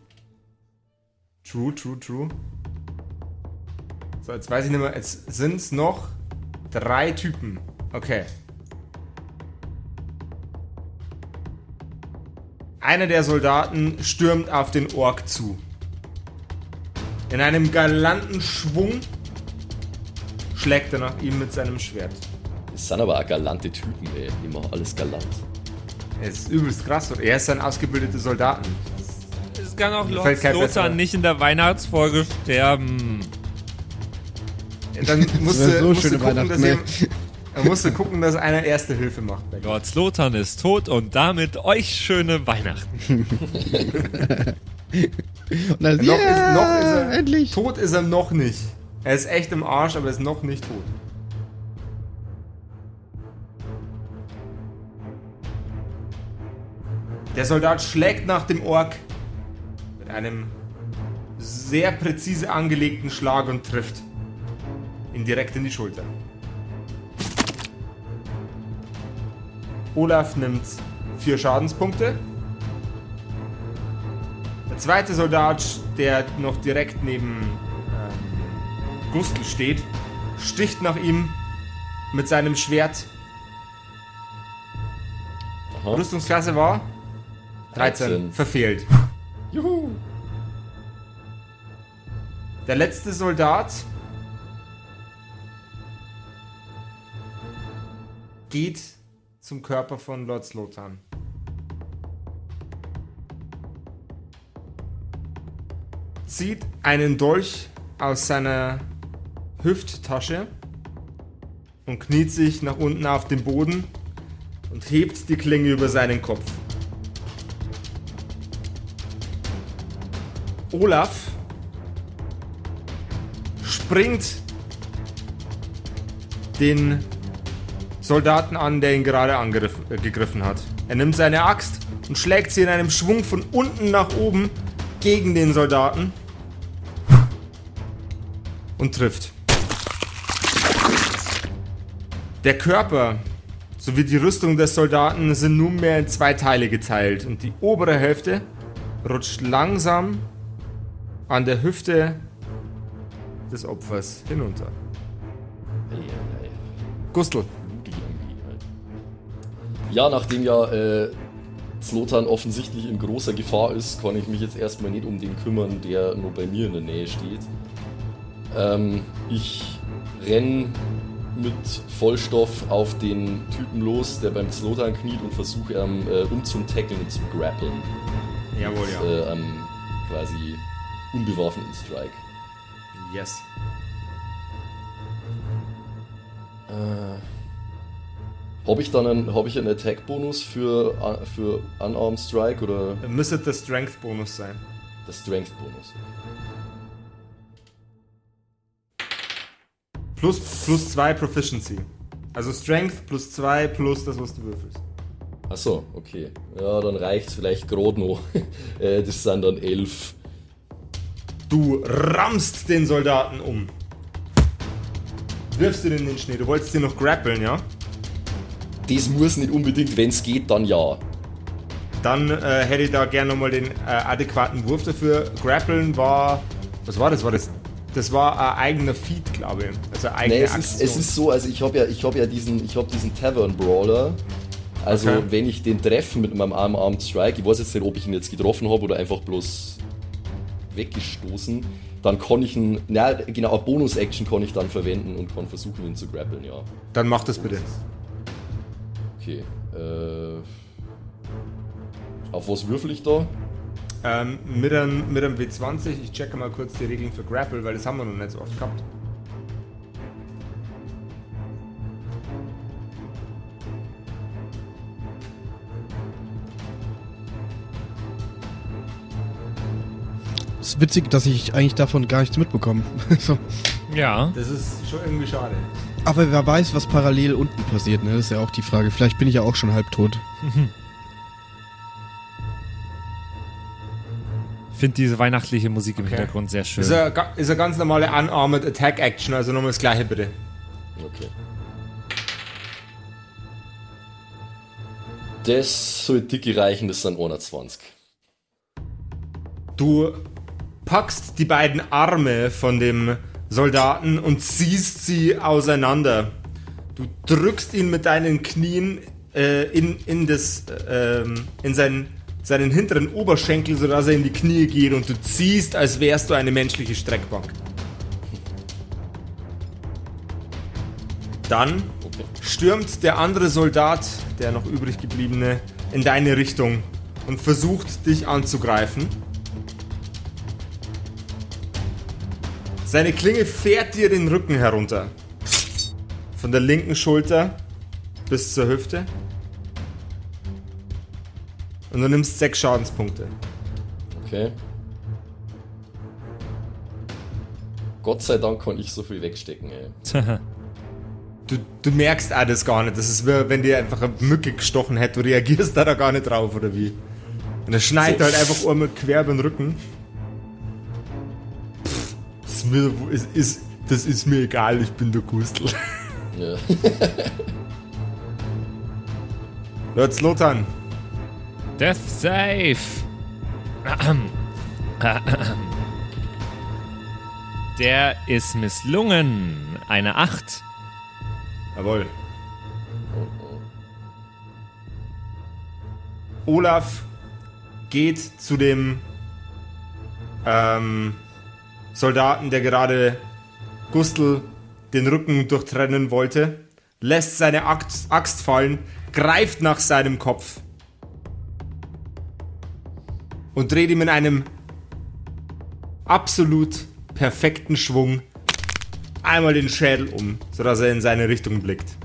Speaker 1: True, true, true. So, jetzt weiß ich nicht mehr. Jetzt sind es noch drei Typen. Okay. Einer der Soldaten stürmt auf den Ork zu. In einem galanten Schwung schlägt er nach ihm mit seinem Schwert.
Speaker 4: Das sind aber auch galante Typen, ey. Immer alles galant.
Speaker 1: Es ist übelst krass. Und er ist ein ausgebildeter Soldaten.
Speaker 2: Es kann auch Lord Lothar nicht in der Weihnachtsfolge sterben.
Speaker 1: Dann musst
Speaker 3: wär
Speaker 1: du,
Speaker 3: so
Speaker 1: musst du
Speaker 3: schöne
Speaker 1: gucken, dass
Speaker 3: Weihnachten,
Speaker 1: ihr,
Speaker 3: ne?
Speaker 1: dann musst du gucken, dass einer erste Hilfe macht.
Speaker 2: Lord Slotan ist tot und damit euch schöne Weihnachten.
Speaker 3: Und dann,
Speaker 1: Noch,
Speaker 3: yeah,
Speaker 1: ist, noch ist er.
Speaker 3: endlich.
Speaker 1: Tot ist er noch nicht. Er ist echt im Arsch, aber er ist noch nicht tot. Der Soldat schlägt nach dem Ork mit einem sehr präzise angelegten Schlag und trifft ihn direkt in die Schulter. Olaf nimmt vier Schadenspunkte. Der zweite Soldat, der noch direkt neben ähm, Gustl steht, sticht nach ihm mit seinem Schwert.
Speaker 4: Aha.
Speaker 1: Rüstungsklasse war 13.
Speaker 4: 13.
Speaker 1: Verfehlt.
Speaker 4: Juhu.
Speaker 1: Der letzte Soldat geht zum Körper von Lord Slotan. Zieht einen Dolch aus seiner Hüfttasche und kniet sich nach unten auf den Boden und hebt die Klinge über seinen Kopf. Olaf springt den Soldaten an, der ihn gerade angegriffen äh, hat. Er nimmt seine Axt und schlägt sie in einem Schwung von unten nach oben gegen den Soldaten und trifft. Der Körper sowie die Rüstung des Soldaten sind nunmehr in zwei Teile geteilt und die obere Hälfte rutscht langsam an der Hüfte des Opfers hinunter.
Speaker 4: Eieiei.
Speaker 1: Gustl,
Speaker 4: Blutig irgendwie halt. Ja, nachdem ja äh, Zlotan offensichtlich in großer Gefahr ist, kann ich mich jetzt erstmal nicht um den kümmern, der nur bei mir in der Nähe steht. Ähm, ich renn mit Vollstoff auf den Typen los, der beim Zlotan kniet und versuche ihn äh, umzutackeln und zu grappeln.
Speaker 1: Jawohl, ja.
Speaker 4: Mit, äh, einem quasi unbewaffneten Strike.
Speaker 1: Yes.
Speaker 4: Habe ich dann einen, hab ich einen Attack-Bonus für, uh, für Unarmed Strike oder
Speaker 1: Müsste der Strength-Bonus sein.
Speaker 4: der Strength-Bonus?
Speaker 1: Plus, plus zwei Proficiency. Also Strength plus zwei plus das, was du würfelst.
Speaker 4: Achso, okay. Ja, dann reicht's vielleicht gerade noch. Äh, das sind dann elf.
Speaker 1: Du rammst den Soldaten um. Wirfst ihn in den Schnee. Du wolltest ihn noch grappeln, ja?
Speaker 4: Das muss nicht unbedingt, wenn's geht, dann ja.
Speaker 1: Dann äh, hätte ich da gerne nochmal den äh, adäquaten Wurf dafür. Grappeln war. Was war das? War das? Das war ein eigener Feed, glaube ich. Also eigene
Speaker 4: Nee, es ist, es ist so, also ich habe ja, ich hab ja diesen, ich hab diesen Tavern Brawler. Also
Speaker 1: Okay.
Speaker 4: wenn ich den treffe mit meinem Arm Armed Strike, ich weiß jetzt nicht, ob ich ihn jetzt getroffen habe oder einfach bloß weggestoßen, dann kann ich ihn, na genau, eine Bonus-Action kann ich dann verwenden und kann versuchen, ihn zu grappeln, ja.
Speaker 1: Dann mach das bitte.
Speaker 4: Okay. Äh, auf was würfel ich da?
Speaker 1: Ähm, mit, einem, mit einem W20, ich checke mal kurz die Regeln für Grapple, weil das haben wir noch nicht so oft gehabt.
Speaker 3: Ist witzig, dass ich eigentlich davon gar nichts mitbekomme. so.
Speaker 2: Ja.
Speaker 1: Das ist schon irgendwie schade.
Speaker 3: Aber wer weiß, was parallel unten passiert, ne? Das ist ja auch die Frage. Vielleicht bin ich ja auch schon halb tot.
Speaker 2: Ich finde diese weihnachtliche Musik im
Speaker 1: Okay.
Speaker 2: Hintergrund sehr schön.
Speaker 1: Ist eine, ist eine ganz normale Unarmed Attack Action, also nochmal das gleiche bitte.
Speaker 4: Okay. Das soll dicke reichen, das sind 120.
Speaker 1: Du packst die beiden Arme von dem Soldaten und ziehst sie auseinander. Du drückst ihn mit deinen Knien äh, in, in, das, äh, in seinen, seinen hinteren Oberschenkel, sodass er in die Knie geht und du ziehst, als wärst du eine menschliche Streckbank. Dann stürmt der andere Soldat, der noch übrig gebliebene, in deine Richtung und versucht dich anzugreifen. Seine Klinge fährt dir den Rücken herunter. Von der linken Schulter bis zur Hüfte. Und du nimmst sechs Schadenspunkte.
Speaker 4: Okay. Gott sei Dank kann ich so viel wegstecken, ey.
Speaker 1: Du, du merkst auch das gar nicht. Das ist wie wenn dir einfach eine Mücke gestochen hätte. Du reagierst da, da gar nicht drauf, oder wie? Und er schneidet
Speaker 4: So.
Speaker 1: halt einfach einmal quer über den Rücken. Mir, ist, ist, das ist mir egal, ich bin der Gustl.
Speaker 4: Ja.
Speaker 1: Jetzt Lothar.
Speaker 2: Death. Ahem. Der ist misslungen. Eine 8.
Speaker 1: Jawohl. Olaf geht zu dem ähm, Soldaten, der gerade Gustl den Rücken durchtrennen wollte, lässt seine Axt, fallen, greift nach seinem Kopf und dreht ihm in einem absolut perfekten Schwung einmal den Schädel um, sodass er in seine Richtung blickt.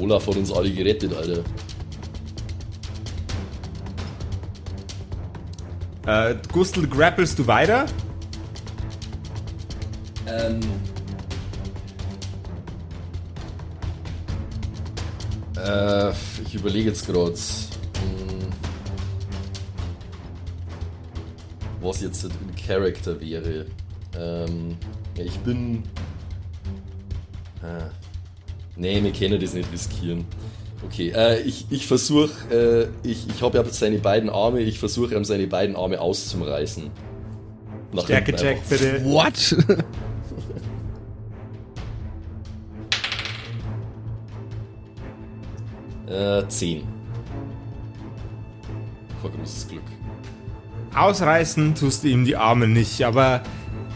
Speaker 4: Olaf hat uns alle gerettet, Alter.
Speaker 1: Äh, Gustl, grappelst du weiter?
Speaker 4: Ähm. Äh, ich überlege jetzt gerade, was jetzt ein Charakter wäre. Ähm, ja, ich bin. Ah. Nee, wir können das nicht riskieren. Okay, äh, ich, ich versuche, äh, ich, ich habe ja seine beiden Arme, ich versuche ihm seine beiden Arme auszureißen. Nach
Speaker 1: Stärke Check, bitte.
Speaker 3: What?
Speaker 4: Äh, 10. Kein großes Glück.
Speaker 1: Ausreißen tust du ihm die Arme nicht, aber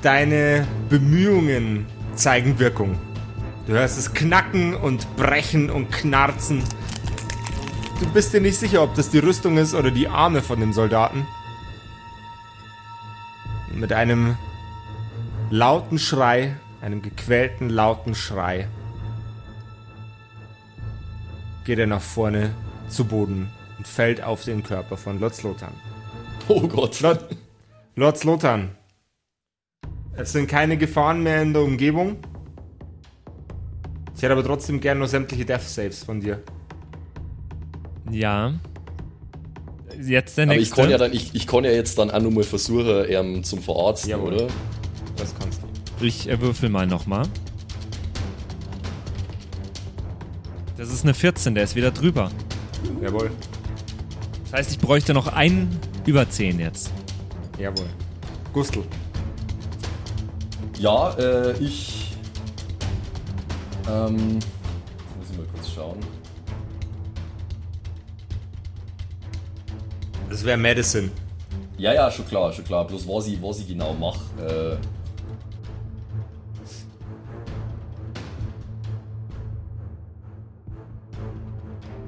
Speaker 1: deine Bemühungen zeigen Wirkung. Du hörst es knacken und brechen und knarzen. Du bist dir nicht sicher, ob das die Rüstung ist oder die Arme von dem Soldaten. Mit einem lauten Schrei, einem gequälten, lauten Schrei, geht er nach vorne zu Boden und fällt auf den Körper von Lord Slotan.
Speaker 4: Oh Gott.
Speaker 1: Lord, Lord Slotan, es sind keine Gefahren mehr in der Umgebung. Ich hätte aber trotzdem gern nur sämtliche Death Saves von dir.
Speaker 2: Ja. Jetzt der
Speaker 4: Aber ich
Speaker 2: nächste.
Speaker 4: kann ja dann, ich, ich kann ja jetzt dann auch nochmal versuchen, ähm, zum Verarzten,
Speaker 1: Jawohl.
Speaker 4: oder?
Speaker 1: Das kannst du.
Speaker 2: Ich äh, würfel mal nochmal. Das ist eine 14, der ist wieder drüber.
Speaker 1: Jawohl.
Speaker 2: Das heißt, ich bräuchte noch einen über 10 jetzt.
Speaker 1: Jawohl. Gustl.
Speaker 4: Ja, äh, ich. Ähm. Muss ich mal kurz schauen.
Speaker 1: Das wäre Medicine.
Speaker 4: Ja, ja, schon klar, schon klar. Bloß was ich, was ich genau mache. Äh,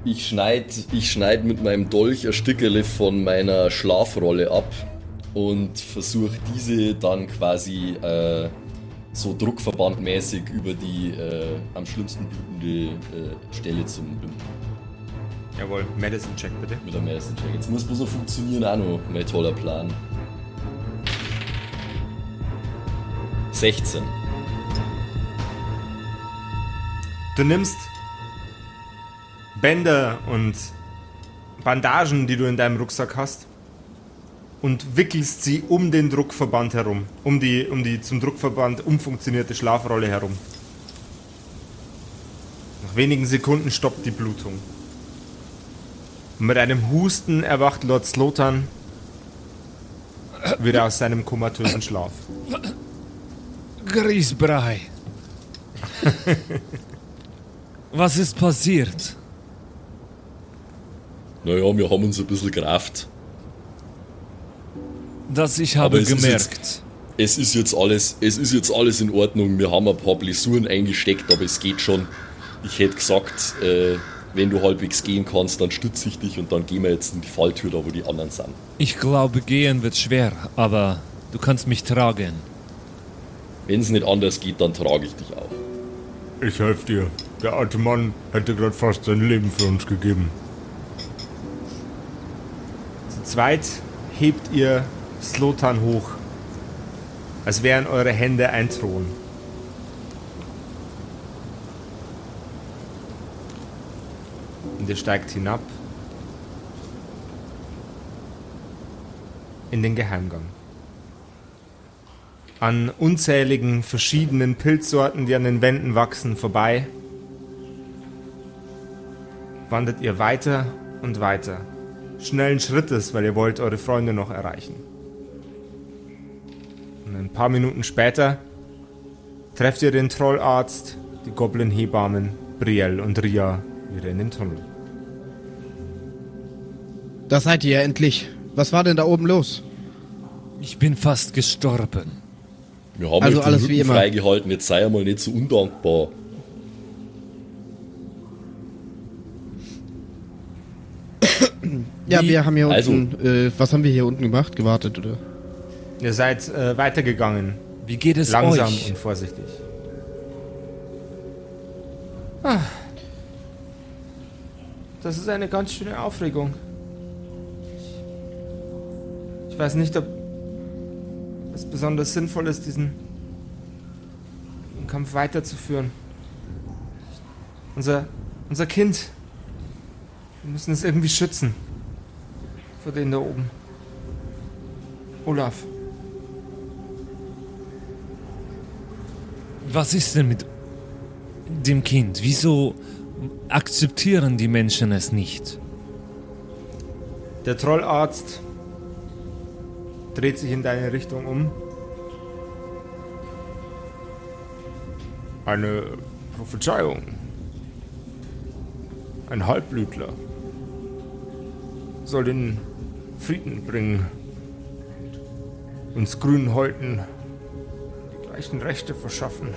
Speaker 4: ich schneide ich schneid mit meinem Dolch ein Stückele von meiner Schlafrolle ab und versuche diese dann quasi äh, so druckverbandmäßig über die äh, am schlimmsten blutende äh, Stelle zu binden.
Speaker 1: Jawohl. Medicine Check bitte.
Speaker 4: Mit der Medicine Check. Jetzt muss bloß noch funktionieren auch noch. Mein toller Plan. 16.
Speaker 1: Du nimmst Bänder und Bandagen, die du in deinem Rucksack hast, und wickelst sie um den Druckverband herum, um die, um die zum Druckverband umfunktionierte Schlafrolle herum. Nach wenigen Sekunden stoppt die Blutung. Und mit einem Husten erwacht Lord Slotan wieder aus seinem komatösen Schlaf.
Speaker 2: Grießbrei. Was ist passiert?
Speaker 4: Naja, wir haben uns ein bisschen gerafft.
Speaker 2: Das ich habe
Speaker 4: es ist
Speaker 2: gemerkt.
Speaker 4: Es ist jetzt alles, es ist jetzt alles in Ordnung. Wir haben ein paar Blessuren eingesteckt, aber es geht schon. Ich hätte gesagt, äh, wenn du halbwegs gehen kannst, dann stütze ich dich und dann gehen wir jetzt in die Falltür, da wo die anderen sind.
Speaker 2: Ich glaube, gehen wird schwer, aber du kannst mich tragen.
Speaker 4: Wenn es nicht anders geht, dann trage ich dich auch.
Speaker 1: Ich helfe dir. Der alte Mann hätte gerade fast sein Leben für uns gegeben. Zweit hebt ihr Slotan hoch, als wären eure Hände ein Thron. Und ihr steigt hinab in den Geheimgang. An unzähligen verschiedenen Pilzsorten, die an den Wänden wachsen, vorbei, wandert ihr weiter und weiter. Schnellen Schrittes, weil ihr wollt eure Freunde noch erreichen. Und ein paar Minuten später trefft ihr den Trollarzt, die Goblin-Hebammen, Brielle und Ria wieder in den Tunnel.
Speaker 3: Da seid ihr ja endlich. Was war denn da oben los?
Speaker 2: Ich bin fast gestorben.
Speaker 4: Wir haben
Speaker 3: Also
Speaker 4: euch den
Speaker 3: alles
Speaker 4: Rücken
Speaker 3: wie immer.
Speaker 4: freigehalten, jetzt sei einmal nicht so undankbar.
Speaker 3: Ja, wir haben hier
Speaker 4: Also-
Speaker 3: unten. Äh, was haben wir hier unten gemacht? Gewartet, oder?
Speaker 1: Ihr seid äh, weitergegangen,
Speaker 2: Wie geht es
Speaker 1: langsam
Speaker 2: euch?
Speaker 1: und vorsichtig. Ah. Das ist eine ganz schöne Aufregung. Ich weiß nicht, ob es besonders sinnvoll ist, diesen Kampf weiterzuführen. Unser, unser Kind. Wir müssen es irgendwie schützen. Vor denen da oben. Olaf.
Speaker 2: Was ist denn mit dem Kind? Wieso akzeptieren die Menschen es nicht?
Speaker 1: Der Trollarzt dreht sich in deine Richtung um. Eine Prophezeiung. Ein Halbblütler soll den Frieden bringen. Uns grünen Häuten die gleichen Rechte verschaffen.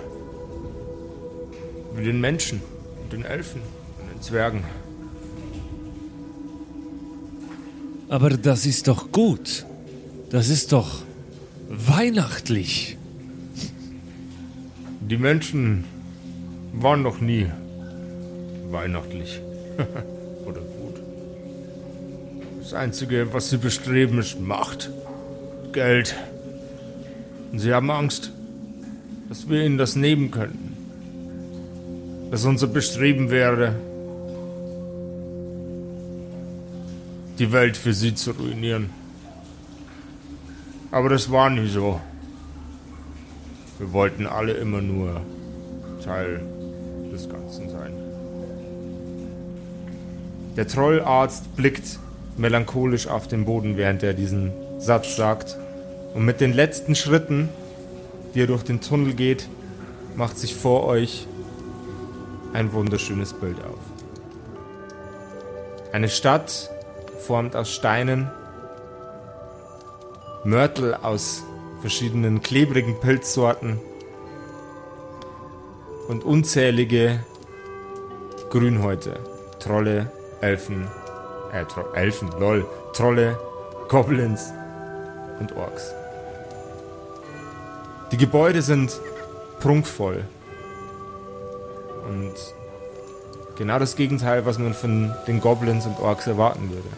Speaker 1: Wie den Menschen und den Elfen und den Zwergen.
Speaker 2: Aber das ist doch gut. Das ist doch weihnachtlich.
Speaker 1: Die Menschen waren noch nie weihnachtlich. Einzige, was sie bestreben, ist Macht. Geld. Und sie haben Angst, dass wir ihnen das nehmen könnten. Dass unser Bestreben wäre, die Welt für sie zu ruinieren. Aber das war nie so. Wir wollten alle immer nur Teil des Ganzen sein. Der Trollarzt blickt melancholisch auf den Boden, während er diesen Satz sagt. Und mit den letzten Schritten, die er durch den Tunnel geht, macht sich vor euch ein wunderschönes Bild auf. Eine Stadt, formt aus Steinen, Mörtel aus verschiedenen klebrigen Pilzsorten und unzählige Grünhäute, Trolle, Elfen, äh, Tro Elfen, lol, Trolle, Goblins und Orks. Die Gebäude sind prunkvoll und genau das Gegenteil, was man von den Goblins und Orks erwarten würde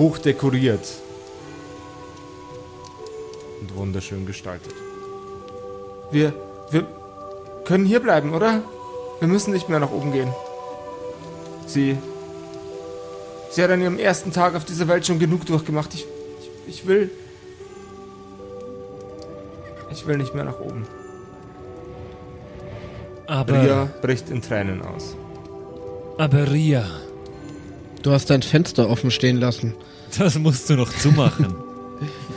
Speaker 1: hoch dekoriert und wunderschön gestaltet. Wir, wir können hier bleiben, oder? Wir müssen nicht mehr nach oben gehen. Sie, sie hat an ihrem ersten Tag auf dieser Welt schon genug durchgemacht. Ich, ich, ich will, ich will nicht mehr nach oben.
Speaker 2: Aber,
Speaker 1: Ria bricht in Tränen aus.
Speaker 2: aber Ria,
Speaker 3: Du hast dein Fenster offen stehen lassen.
Speaker 2: das musst du noch zumachen.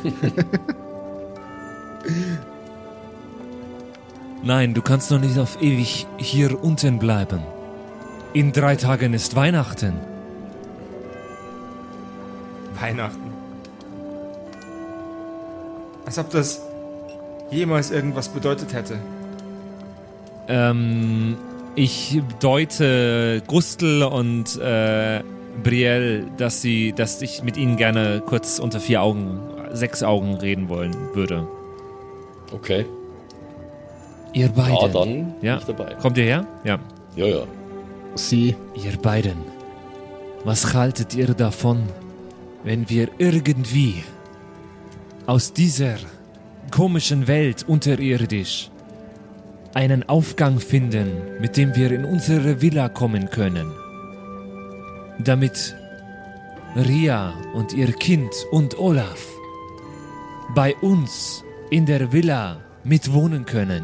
Speaker 2: Nein, du kannst doch nicht auf ewig hier unten bleiben. In drei Tagen ist Weihnachten.
Speaker 1: Weihnachten. Als ob das jemals irgendwas bedeutet hätte.
Speaker 2: Ähm, ich deute Gustel und äh, Brielle, dass sie, dass ich mit ihnen gerne kurz unter vier Augen, sechs Augen reden wollen würde.
Speaker 4: Okay.
Speaker 2: Ihr beiden.
Speaker 4: Ja, dann
Speaker 2: Ja.
Speaker 4: bin ich dabei.
Speaker 2: Kommt ihr her? Ja.
Speaker 4: Ja, ja.
Speaker 3: Sie.
Speaker 2: Ihr beiden. Was haltet ihr davon, wenn wir irgendwie aus dieser komischen Welt unterirdisch einen Aufgang finden, mit dem wir in unsere Villa kommen können? Damit Ria und ihr Kind und Olaf bei uns in der Villa mitwohnen können.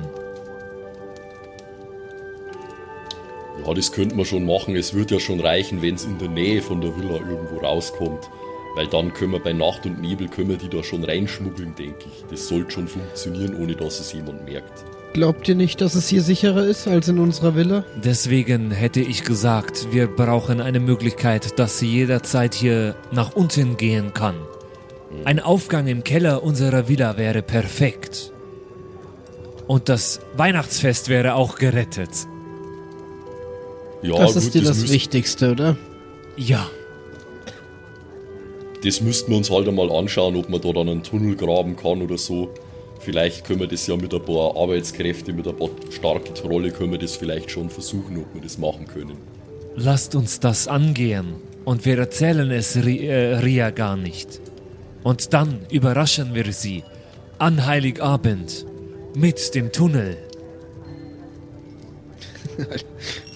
Speaker 4: Ja, das könnte man schon machen. Es wird ja schon reichen, wenn es in der Nähe von der Villa irgendwo rauskommt. Weil dann können wir bei Nacht und Nebel können wir die da schon reinschmuggeln, denke ich. Das sollte schon funktionieren, ohne dass es jemand merkt.
Speaker 3: Glaubt ihr nicht, dass es hier sicherer ist als in unserer Villa?
Speaker 2: Deswegen hätte ich gesagt, wir brauchen eine Möglichkeit, dass sie jederzeit hier nach unten gehen kann. Ein Aufgang im Keller unserer Villa wäre perfekt. Und das Weihnachtsfest wäre auch gerettet.
Speaker 4: Ja,
Speaker 3: das
Speaker 4: gut,
Speaker 3: ist dir das,
Speaker 4: müsst-
Speaker 3: Wichtigste, oder?
Speaker 2: Ja,
Speaker 4: Das müssten wir uns halt einmal anschauen, ob man da dann einen Tunnel graben kann oder so. Vielleicht können wir das ja mit ein paar Arbeitskräfte, mit ein paar starke Trolle, können wir das vielleicht schon versuchen, ob wir das machen können.
Speaker 2: lasst uns das angehen. Und wir erzählen es Ri äh, Ria gar nicht. Und dann überraschen wir sie an Heiligabend mit dem Tunnel.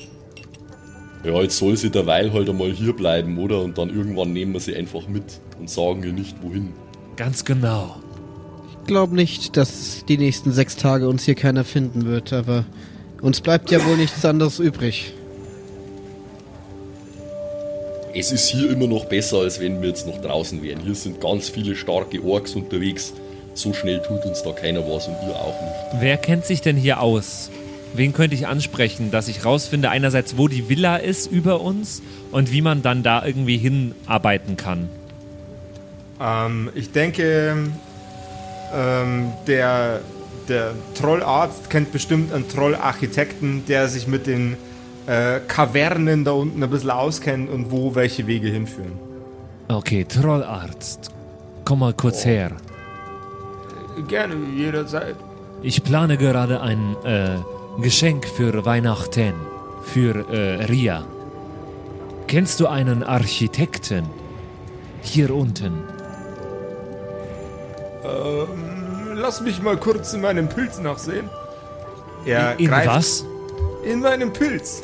Speaker 4: Ja, jetzt soll sie derweil halt einmal hier bleiben, oder? Und dann irgendwann nehmen wir sie einfach mit und sagen ihr nicht wohin.
Speaker 2: Ganz genau.
Speaker 3: Ich glaube nicht, dass die nächsten sechs Tage uns hier keiner finden wird, aber uns bleibt ja wohl nichts anderes übrig.
Speaker 4: Es ist hier immer noch besser, als wenn wir jetzt noch draußen wären. Hier sind ganz viele starke Orks unterwegs. So schnell tut uns da keiner was und ihr auch nicht.
Speaker 2: Wer kennt sich denn hier aus? Wen könnte ich ansprechen, dass ich rausfinde, einerseits, wo die Villa ist über uns und wie man dann da irgendwie hinarbeiten kann?
Speaker 1: Ähm, ich denke, ähm, der, der Trollarzt kennt bestimmt einen Trollarchitekten, der sich mit den äh, Kavernen da unten ein bisschen auskennt und wo welche Wege hinführen.
Speaker 2: Okay, Trollarzt. Komm mal kurz her.
Speaker 1: Gerne, jederzeit.
Speaker 2: Ich plane gerade ein äh, Geschenk für Weihnachten. Für äh, Ria. Kennst du einen Architekten? Hier unten.
Speaker 1: Ähm, lass mich mal kurz in meinem Pilz nachsehen. Er
Speaker 2: In
Speaker 1: greift
Speaker 2: was?
Speaker 1: in meinem Pilz.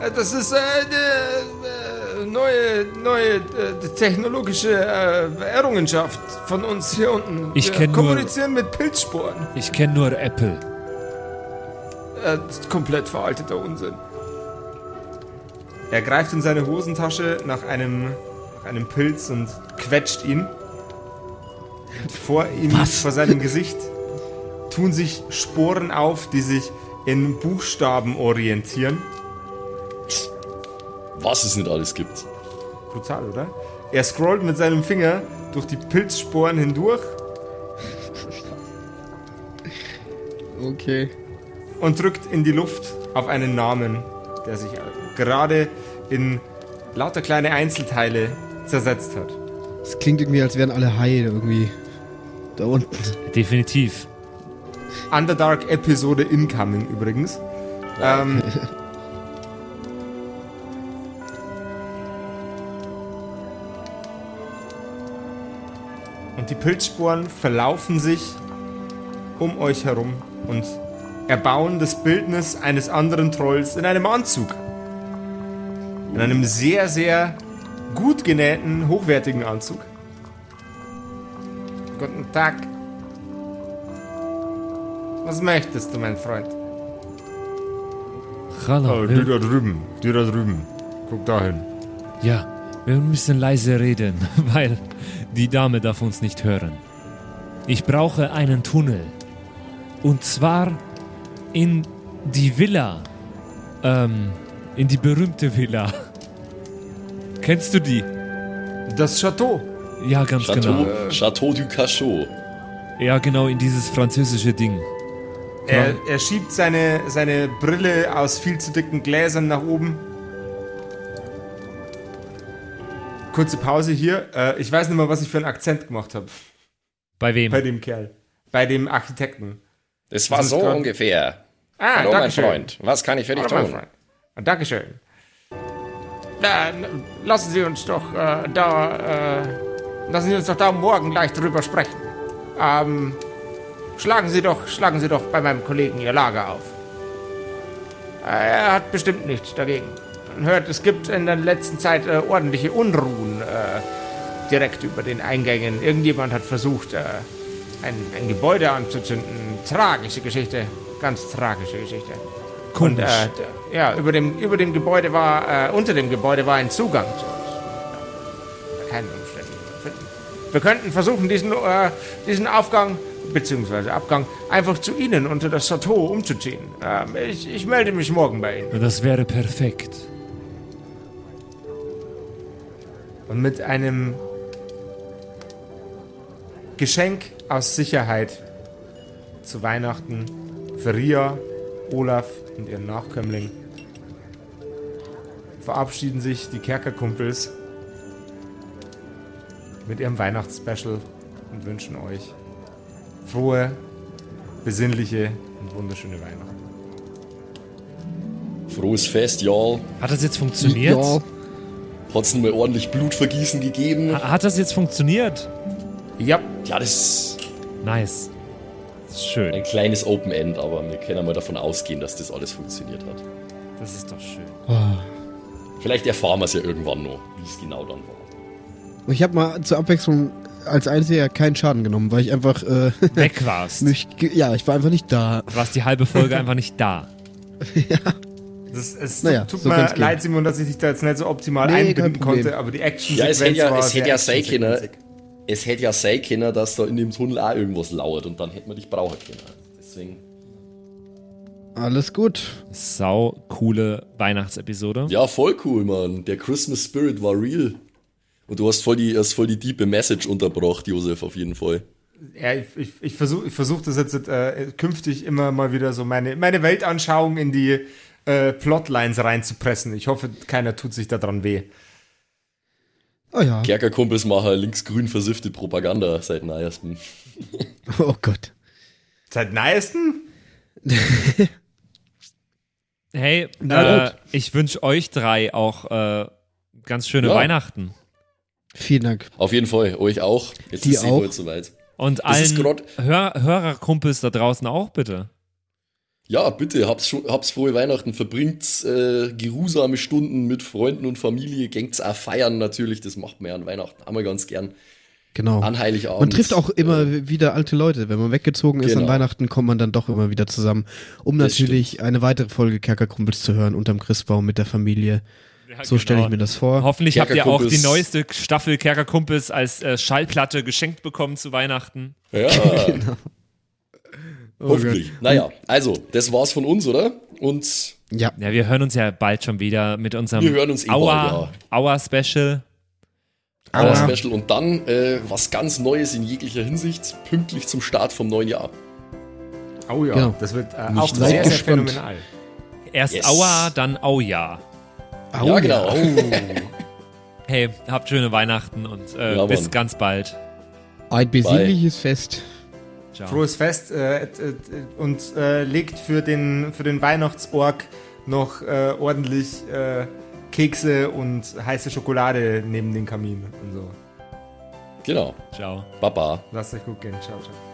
Speaker 1: Äh, Das ist eine äh, neue, neue äh, technologische Errungenschaft von uns hier unten.
Speaker 2: Ich
Speaker 1: Wir
Speaker 2: kenn nur-
Speaker 1: kommunizieren mit Pilzsporen.
Speaker 2: Ich kenne nur Apple.
Speaker 1: Äh, das ist komplett veralteter Unsinn. Er greift in seine Hosentasche nach einem, nach einem Pilz und quetscht ihn. Vor ihm, vor seinem Gesicht, tun sich Sporen auf, die sich in Buchstaben orientieren.
Speaker 4: Was es nicht alles gibt.
Speaker 1: Brutal, oder? Er scrollt mit seinem Finger durch die Pilzsporen hindurch
Speaker 3: Okay.
Speaker 1: Und drückt in die Luft auf einen Namen, der sich gerade in lauter kleine Einzelteile zersetzt hat.
Speaker 3: Es klingt irgendwie, als wären alle heil irgendwie. Da unten.
Speaker 2: Definitiv.
Speaker 1: Underdark Episode Incoming übrigens. Ähm, und die Pilzsporen verlaufen sich um euch herum und erbauen das Bildnis eines anderen Trolls in einem Anzug. In einem sehr, sehr gut genähten, hochwertigen Anzug. Guten Tag. Was möchtest du, mein Freund?
Speaker 2: Hallo.
Speaker 1: Oh, die da drüben, die da drüben. Guck dahin.
Speaker 2: Ja, wir müssen leise reden, weil die Dame darf uns nicht hören. Ich brauche einen Tunnel. Und zwar in die Villa. Ähm, in die berühmte Villa. Kennst du die?
Speaker 1: Das Chateau.
Speaker 2: Ja, ganz
Speaker 4: Chateau,
Speaker 2: genau.
Speaker 4: Chateau du Cachot.
Speaker 2: Ja, genau, in dieses französische Ding.
Speaker 1: Er, er schiebt seine, seine Brille aus viel zu dicken Gläsern nach oben. Kurze Pause hier. Äh, ich weiß nicht mal, was ich für einen Akzent gemacht habe.
Speaker 2: Bei wem?
Speaker 1: Bei dem Kerl. Bei dem Architekten.
Speaker 4: Das war
Speaker 1: Das
Speaker 4: so
Speaker 1: grad-
Speaker 4: ungefähr.
Speaker 1: Ah,
Speaker 4: Hallo, mein
Speaker 1: Dankeschön.
Speaker 4: Freund. Was kann ich für dich
Speaker 1: Hallo,
Speaker 4: tun?
Speaker 1: Dankeschön. Na, n- lassen Sie uns doch äh, da, äh, lassen Sie uns doch da morgen gleich drüber sprechen. Ähm, schlagen Sie doch, schlagen Sie doch bei meinem Kollegen Ihr Lager auf. Äh, Er hat bestimmt nichts dagegen. Man hört, es gibt in der letzten Zeit äh, ordentliche Unruhen äh, direkt über den Eingängen. Irgendjemand hat versucht, äh, ein, ein Gebäude anzuzünden. Tragische Geschichte, ganz tragische Geschichte. Und
Speaker 2: Komisch.
Speaker 1: äh, d- ja, über dem, über dem Gebäude war, äh, unter dem Gebäude war ein Zugang zu uns. Keinen Umständen finden. Wir könnten versuchen, diesen, äh, diesen Aufgang bzw. Abgang einfach zu Ihnen unter das Chateau umzuziehen. Ähm, ich, ich melde mich morgen bei Ihnen.
Speaker 2: Das wäre perfekt.
Speaker 1: Und mit einem Geschenk aus Sicherheit zu Weihnachten für Ria, Olaf und ihren Nachkömmling verabschieden sich die Kerkerkumpels mit ihrem Weihnachtsspecial und wünschen euch frohe, besinnliche und wunderschöne Weihnachten.
Speaker 4: Frohes Fest, y'all.
Speaker 2: Hat das jetzt funktioniert?
Speaker 3: Ja.
Speaker 4: Hat's mal ordentlich Blutvergießen gegeben?
Speaker 2: Ha- Hat das jetzt funktioniert?
Speaker 1: Ja,
Speaker 4: Ja, das ist
Speaker 2: Nice. Das ist schön.
Speaker 4: ein kleines Open End, aber wir können mal davon ausgehen, dass das alles funktioniert hat.
Speaker 2: Das ist doch schön.
Speaker 4: Vielleicht erfahren wir es ja irgendwann noch, wie es genau dann war.
Speaker 3: Ich habe mal zur Abwechslung als Einziger keinen Schaden genommen, weil ich einfach äh,
Speaker 2: Weg warst.
Speaker 3: nicht, ge- ja, ich war einfach nicht da.
Speaker 2: Du warst die halbe Folge einfach nicht da.
Speaker 1: das, es
Speaker 3: Naja,
Speaker 1: tut
Speaker 3: so
Speaker 1: mir leid, Simon, dass ich dich da jetzt nicht so optimal
Speaker 3: Nee,
Speaker 1: einbinden konnte, aber die action
Speaker 4: Ja, es hätte ja,
Speaker 1: war
Speaker 4: es hätte
Speaker 1: sehr
Speaker 4: ja sein können. Es hätte ja sein können, dass da in dem Tunnel auch irgendwas lauert und dann hätten wir dich brauchen können. Deswegen.
Speaker 3: Alles gut.
Speaker 2: Sau coole Weihnachtsepisode.
Speaker 4: Ja, voll cool, Mann. Der Christmas Spirit war real. Und du hast voll die, hast voll die diepe Message unterbracht, Josef, auf jeden Fall.
Speaker 1: Ja, ich, ich, ich versuche ich versuch das jetzt äh, künftig immer mal wieder so meine, meine Weltanschauung in die äh, Plotlines reinzupressen. Ich hoffe, keiner tut sich daran weh.
Speaker 3: Oh ja.
Speaker 4: Kerkerkumpels machen linksgrün versiffte Propaganda seit neuestem.
Speaker 3: Oh Gott.
Speaker 1: Seit neuestem?
Speaker 2: Hey,
Speaker 3: Na
Speaker 2: äh, ich wünsche euch drei auch äh, ganz schöne
Speaker 4: Ja.
Speaker 2: Weihnachten.
Speaker 3: Vielen Dank.
Speaker 4: Auf jeden Fall, euch auch. Jetzt
Speaker 3: Die
Speaker 4: ist es
Speaker 3: auch.
Speaker 4: bald soweit.
Speaker 2: Und allen Hör Hörerkumpels da draußen auch bitte.
Speaker 4: Ja, bitte, hab's, schon, hab's frohe Weihnachten, verbringt äh, geruhsame Stunden mit Freunden und Familie, gängt's auch feiern natürlich, das macht man ja an Weihnachten, wir ganz gern.
Speaker 3: Genau.
Speaker 4: An Heiligabend.
Speaker 3: Man trifft auch immer
Speaker 4: Äh,
Speaker 3: wieder alte Leute. Wenn man weggezogen ist an
Speaker 4: Genau.
Speaker 3: Weihnachten, kommt man dann doch immer wieder zusammen, um
Speaker 4: Das
Speaker 3: natürlich eine weitere Folge Kerkerkumpels zu hören unterm Christbaum mit der Familie. so stelle ich mir das vor.
Speaker 2: Hoffentlich habt ihr auch die neueste Staffel Kerkerkumpels als äh, Schallplatte geschenkt bekommen zu Weihnachten.
Speaker 4: ja,
Speaker 3: Oh
Speaker 4: hoffentlich. Naja, also, das war's von uns, oder? Und
Speaker 3: Ja,
Speaker 2: Ja, wir hören uns ja bald schon wieder mit unserem
Speaker 4: Wir hören uns eh bald,
Speaker 2: Aua, Aua Special.
Speaker 4: Aua
Speaker 3: Aua.
Speaker 4: Special und dann äh, was ganz Neues in jeglicher Hinsicht, pünktlich zum Start vom neuen Jahr.
Speaker 1: Oh ja,
Speaker 3: Genau.
Speaker 1: das wird äh,
Speaker 4: Nicht
Speaker 1: auch sehr, sehr phänomenal.
Speaker 2: Erst
Speaker 4: Yes.
Speaker 2: Aua, dann Auja.
Speaker 3: Au
Speaker 4: ja, genau.
Speaker 2: Hey, habt schöne Weihnachten und äh,
Speaker 4: Ja,
Speaker 2: bis ganz bald.
Speaker 3: Ein besinnliches Fest.
Speaker 2: Ciao.
Speaker 1: Frohes Fest äh, äh, und äh, legt für den, für den Weihnachtsorg noch äh, ordentlich äh, Kekse und heiße Schokolade neben den Kamin und so.
Speaker 4: Genau.
Speaker 2: Ciao.
Speaker 4: Baba.
Speaker 1: Lasst euch gut gehen. Ciao, ciao.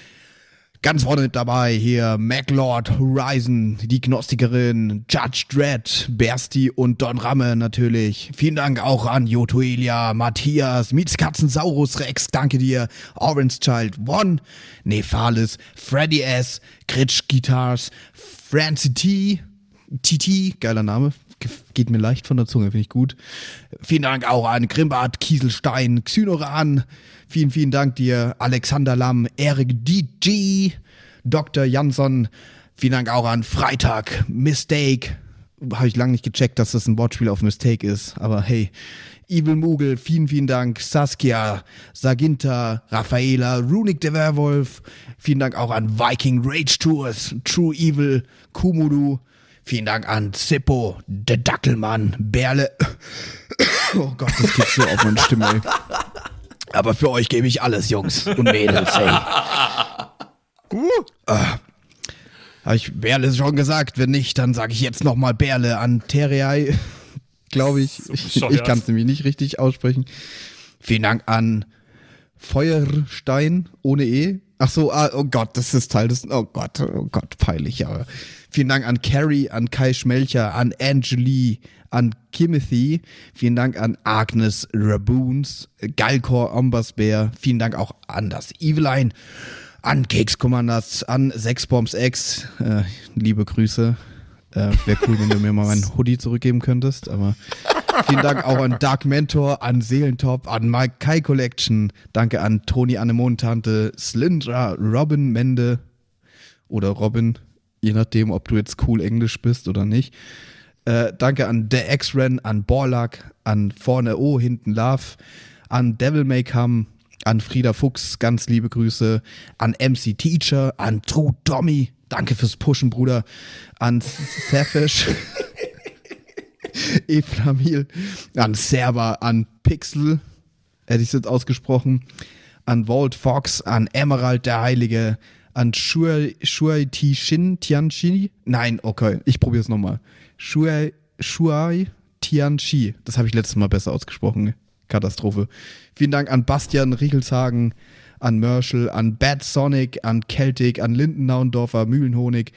Speaker 3: Ganz vorne mit dabei hier MacLord, Horizon, die Gnostikerin, Judge Dredd, Bersti und Don Ramme natürlich. Vielen Dank auch an Jotoelia, Matthias, Mietskatzen, Saurus Rex, danke dir, Orange Child One, Nephalis, Freddy S, Critch Guitars, Francie T, TT, geiler Name, ge- geht mir leicht von der Zunge, finde ich gut. Vielen Dank auch an Grimbart, Kieselstein, Xynoran, vielen, vielen Dank dir, Alexander Lamm, Erik DG, Dr. Jansson, vielen Dank auch an Freitag, Mistake, habe ich lange nicht gecheckt, dass das ein Wortspiel auf Mistake ist, aber hey, Evil Mugel, vielen, vielen Dank, Saskia, Saginta, Raffaela, Runic der Werwolf, vielen Dank auch an Viking Rage Tours, True Evil, Kumudu, vielen Dank an Zippo, der Dackelmann, Berle, oh Gott, das geht so auf meine Stimme, ey. Aber für euch gebe ich alles, Jungs und Mädels, hey. Ah. Habe ich Berle schon gesagt? Wenn nicht, dann sage ich jetzt nochmal Berle an Terrei. Glaube ich. ich
Speaker 2: bescheuert.
Speaker 3: ich kann es nämlich nicht richtig aussprechen. Vielen Dank an Feuerstein ohne E. Ach so, ah, oh Gott, das ist Teil des. Oh Gott, oh Gott, peinlich, aber. Vielen Dank an Carrie, an Kai Schmelcher, an Angelie, an Kimothy. Vielen Dank an Agnes Raboons, Galkor Ombasbär. Vielen Dank auch an das Eveline, an Cakes Commanders, an Sexbombs X. Äh, liebe Grüße. Äh, Wäre cool, wenn du mir mal meinen Hoodie zurückgeben könntest, aber vielen Dank auch an Dark Mentor, an Seelentop, an Mike Kai Collection. Danke an Toni Anemontante, Slyndra, Robin Mende oder Robin, je nachdem, ob du jetzt cool Englisch bist oder nicht. Äh, danke an The X-Ren, an Borlak, an Vorne O, hinten Love, an Devil May Come, an Frieda Fuchs, ganz liebe Grüße, an MC Teacher, an True Tommy, danke fürs Pushen, Bruder, an Safish, Eflamil, an Server, an Pixel, hätte ich es jetzt ausgesprochen, an Walt Fox, an Emerald der Heilige, an Shuai, Shuai Tishin Tianchi. Nein, okay, ich probiere es nochmal. Shuai, Shuai Tianchi. Das habe ich letztes Mal besser ausgesprochen. Katastrophe. Vielen Dank an Bastian Riechelshagen, an Merschel, an Bad Sonic, an Celtic, an Lindennaundorfer, Mühlenhonig.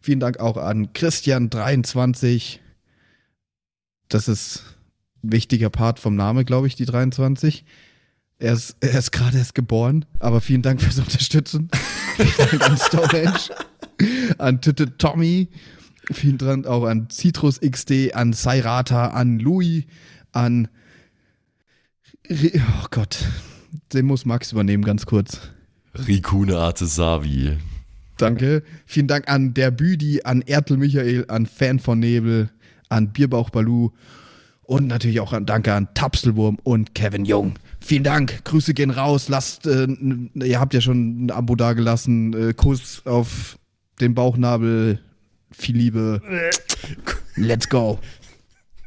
Speaker 3: Vielen Dank auch an Christian23. Das ist ein wichtiger Part vom Name, glaube ich, die 23. Er ist, er ist gerade erst geboren, aber vielen Dank fürs Unterstützen. vielen Dank an Stonehenge, an Titte Tommy, Vielen Dank auch an Citrus XD, an Sairata, an Louis, an. Oh Gott, den muss Max übernehmen, ganz kurz.
Speaker 5: Rikune Artesavi.
Speaker 3: Danke. Vielen Dank an der Büdi, an Ertel Michael, an Fan von Nebel, an Bierbauch Balu und natürlich auch an Danke an Tapselwurm und Kevin Jung. Vielen Dank. Grüße gehen raus. Lasst, äh, ihr habt ja schon ein Abo dagelassen. Äh, Kuss auf den Bauchnabel. Viel Liebe. Let's go.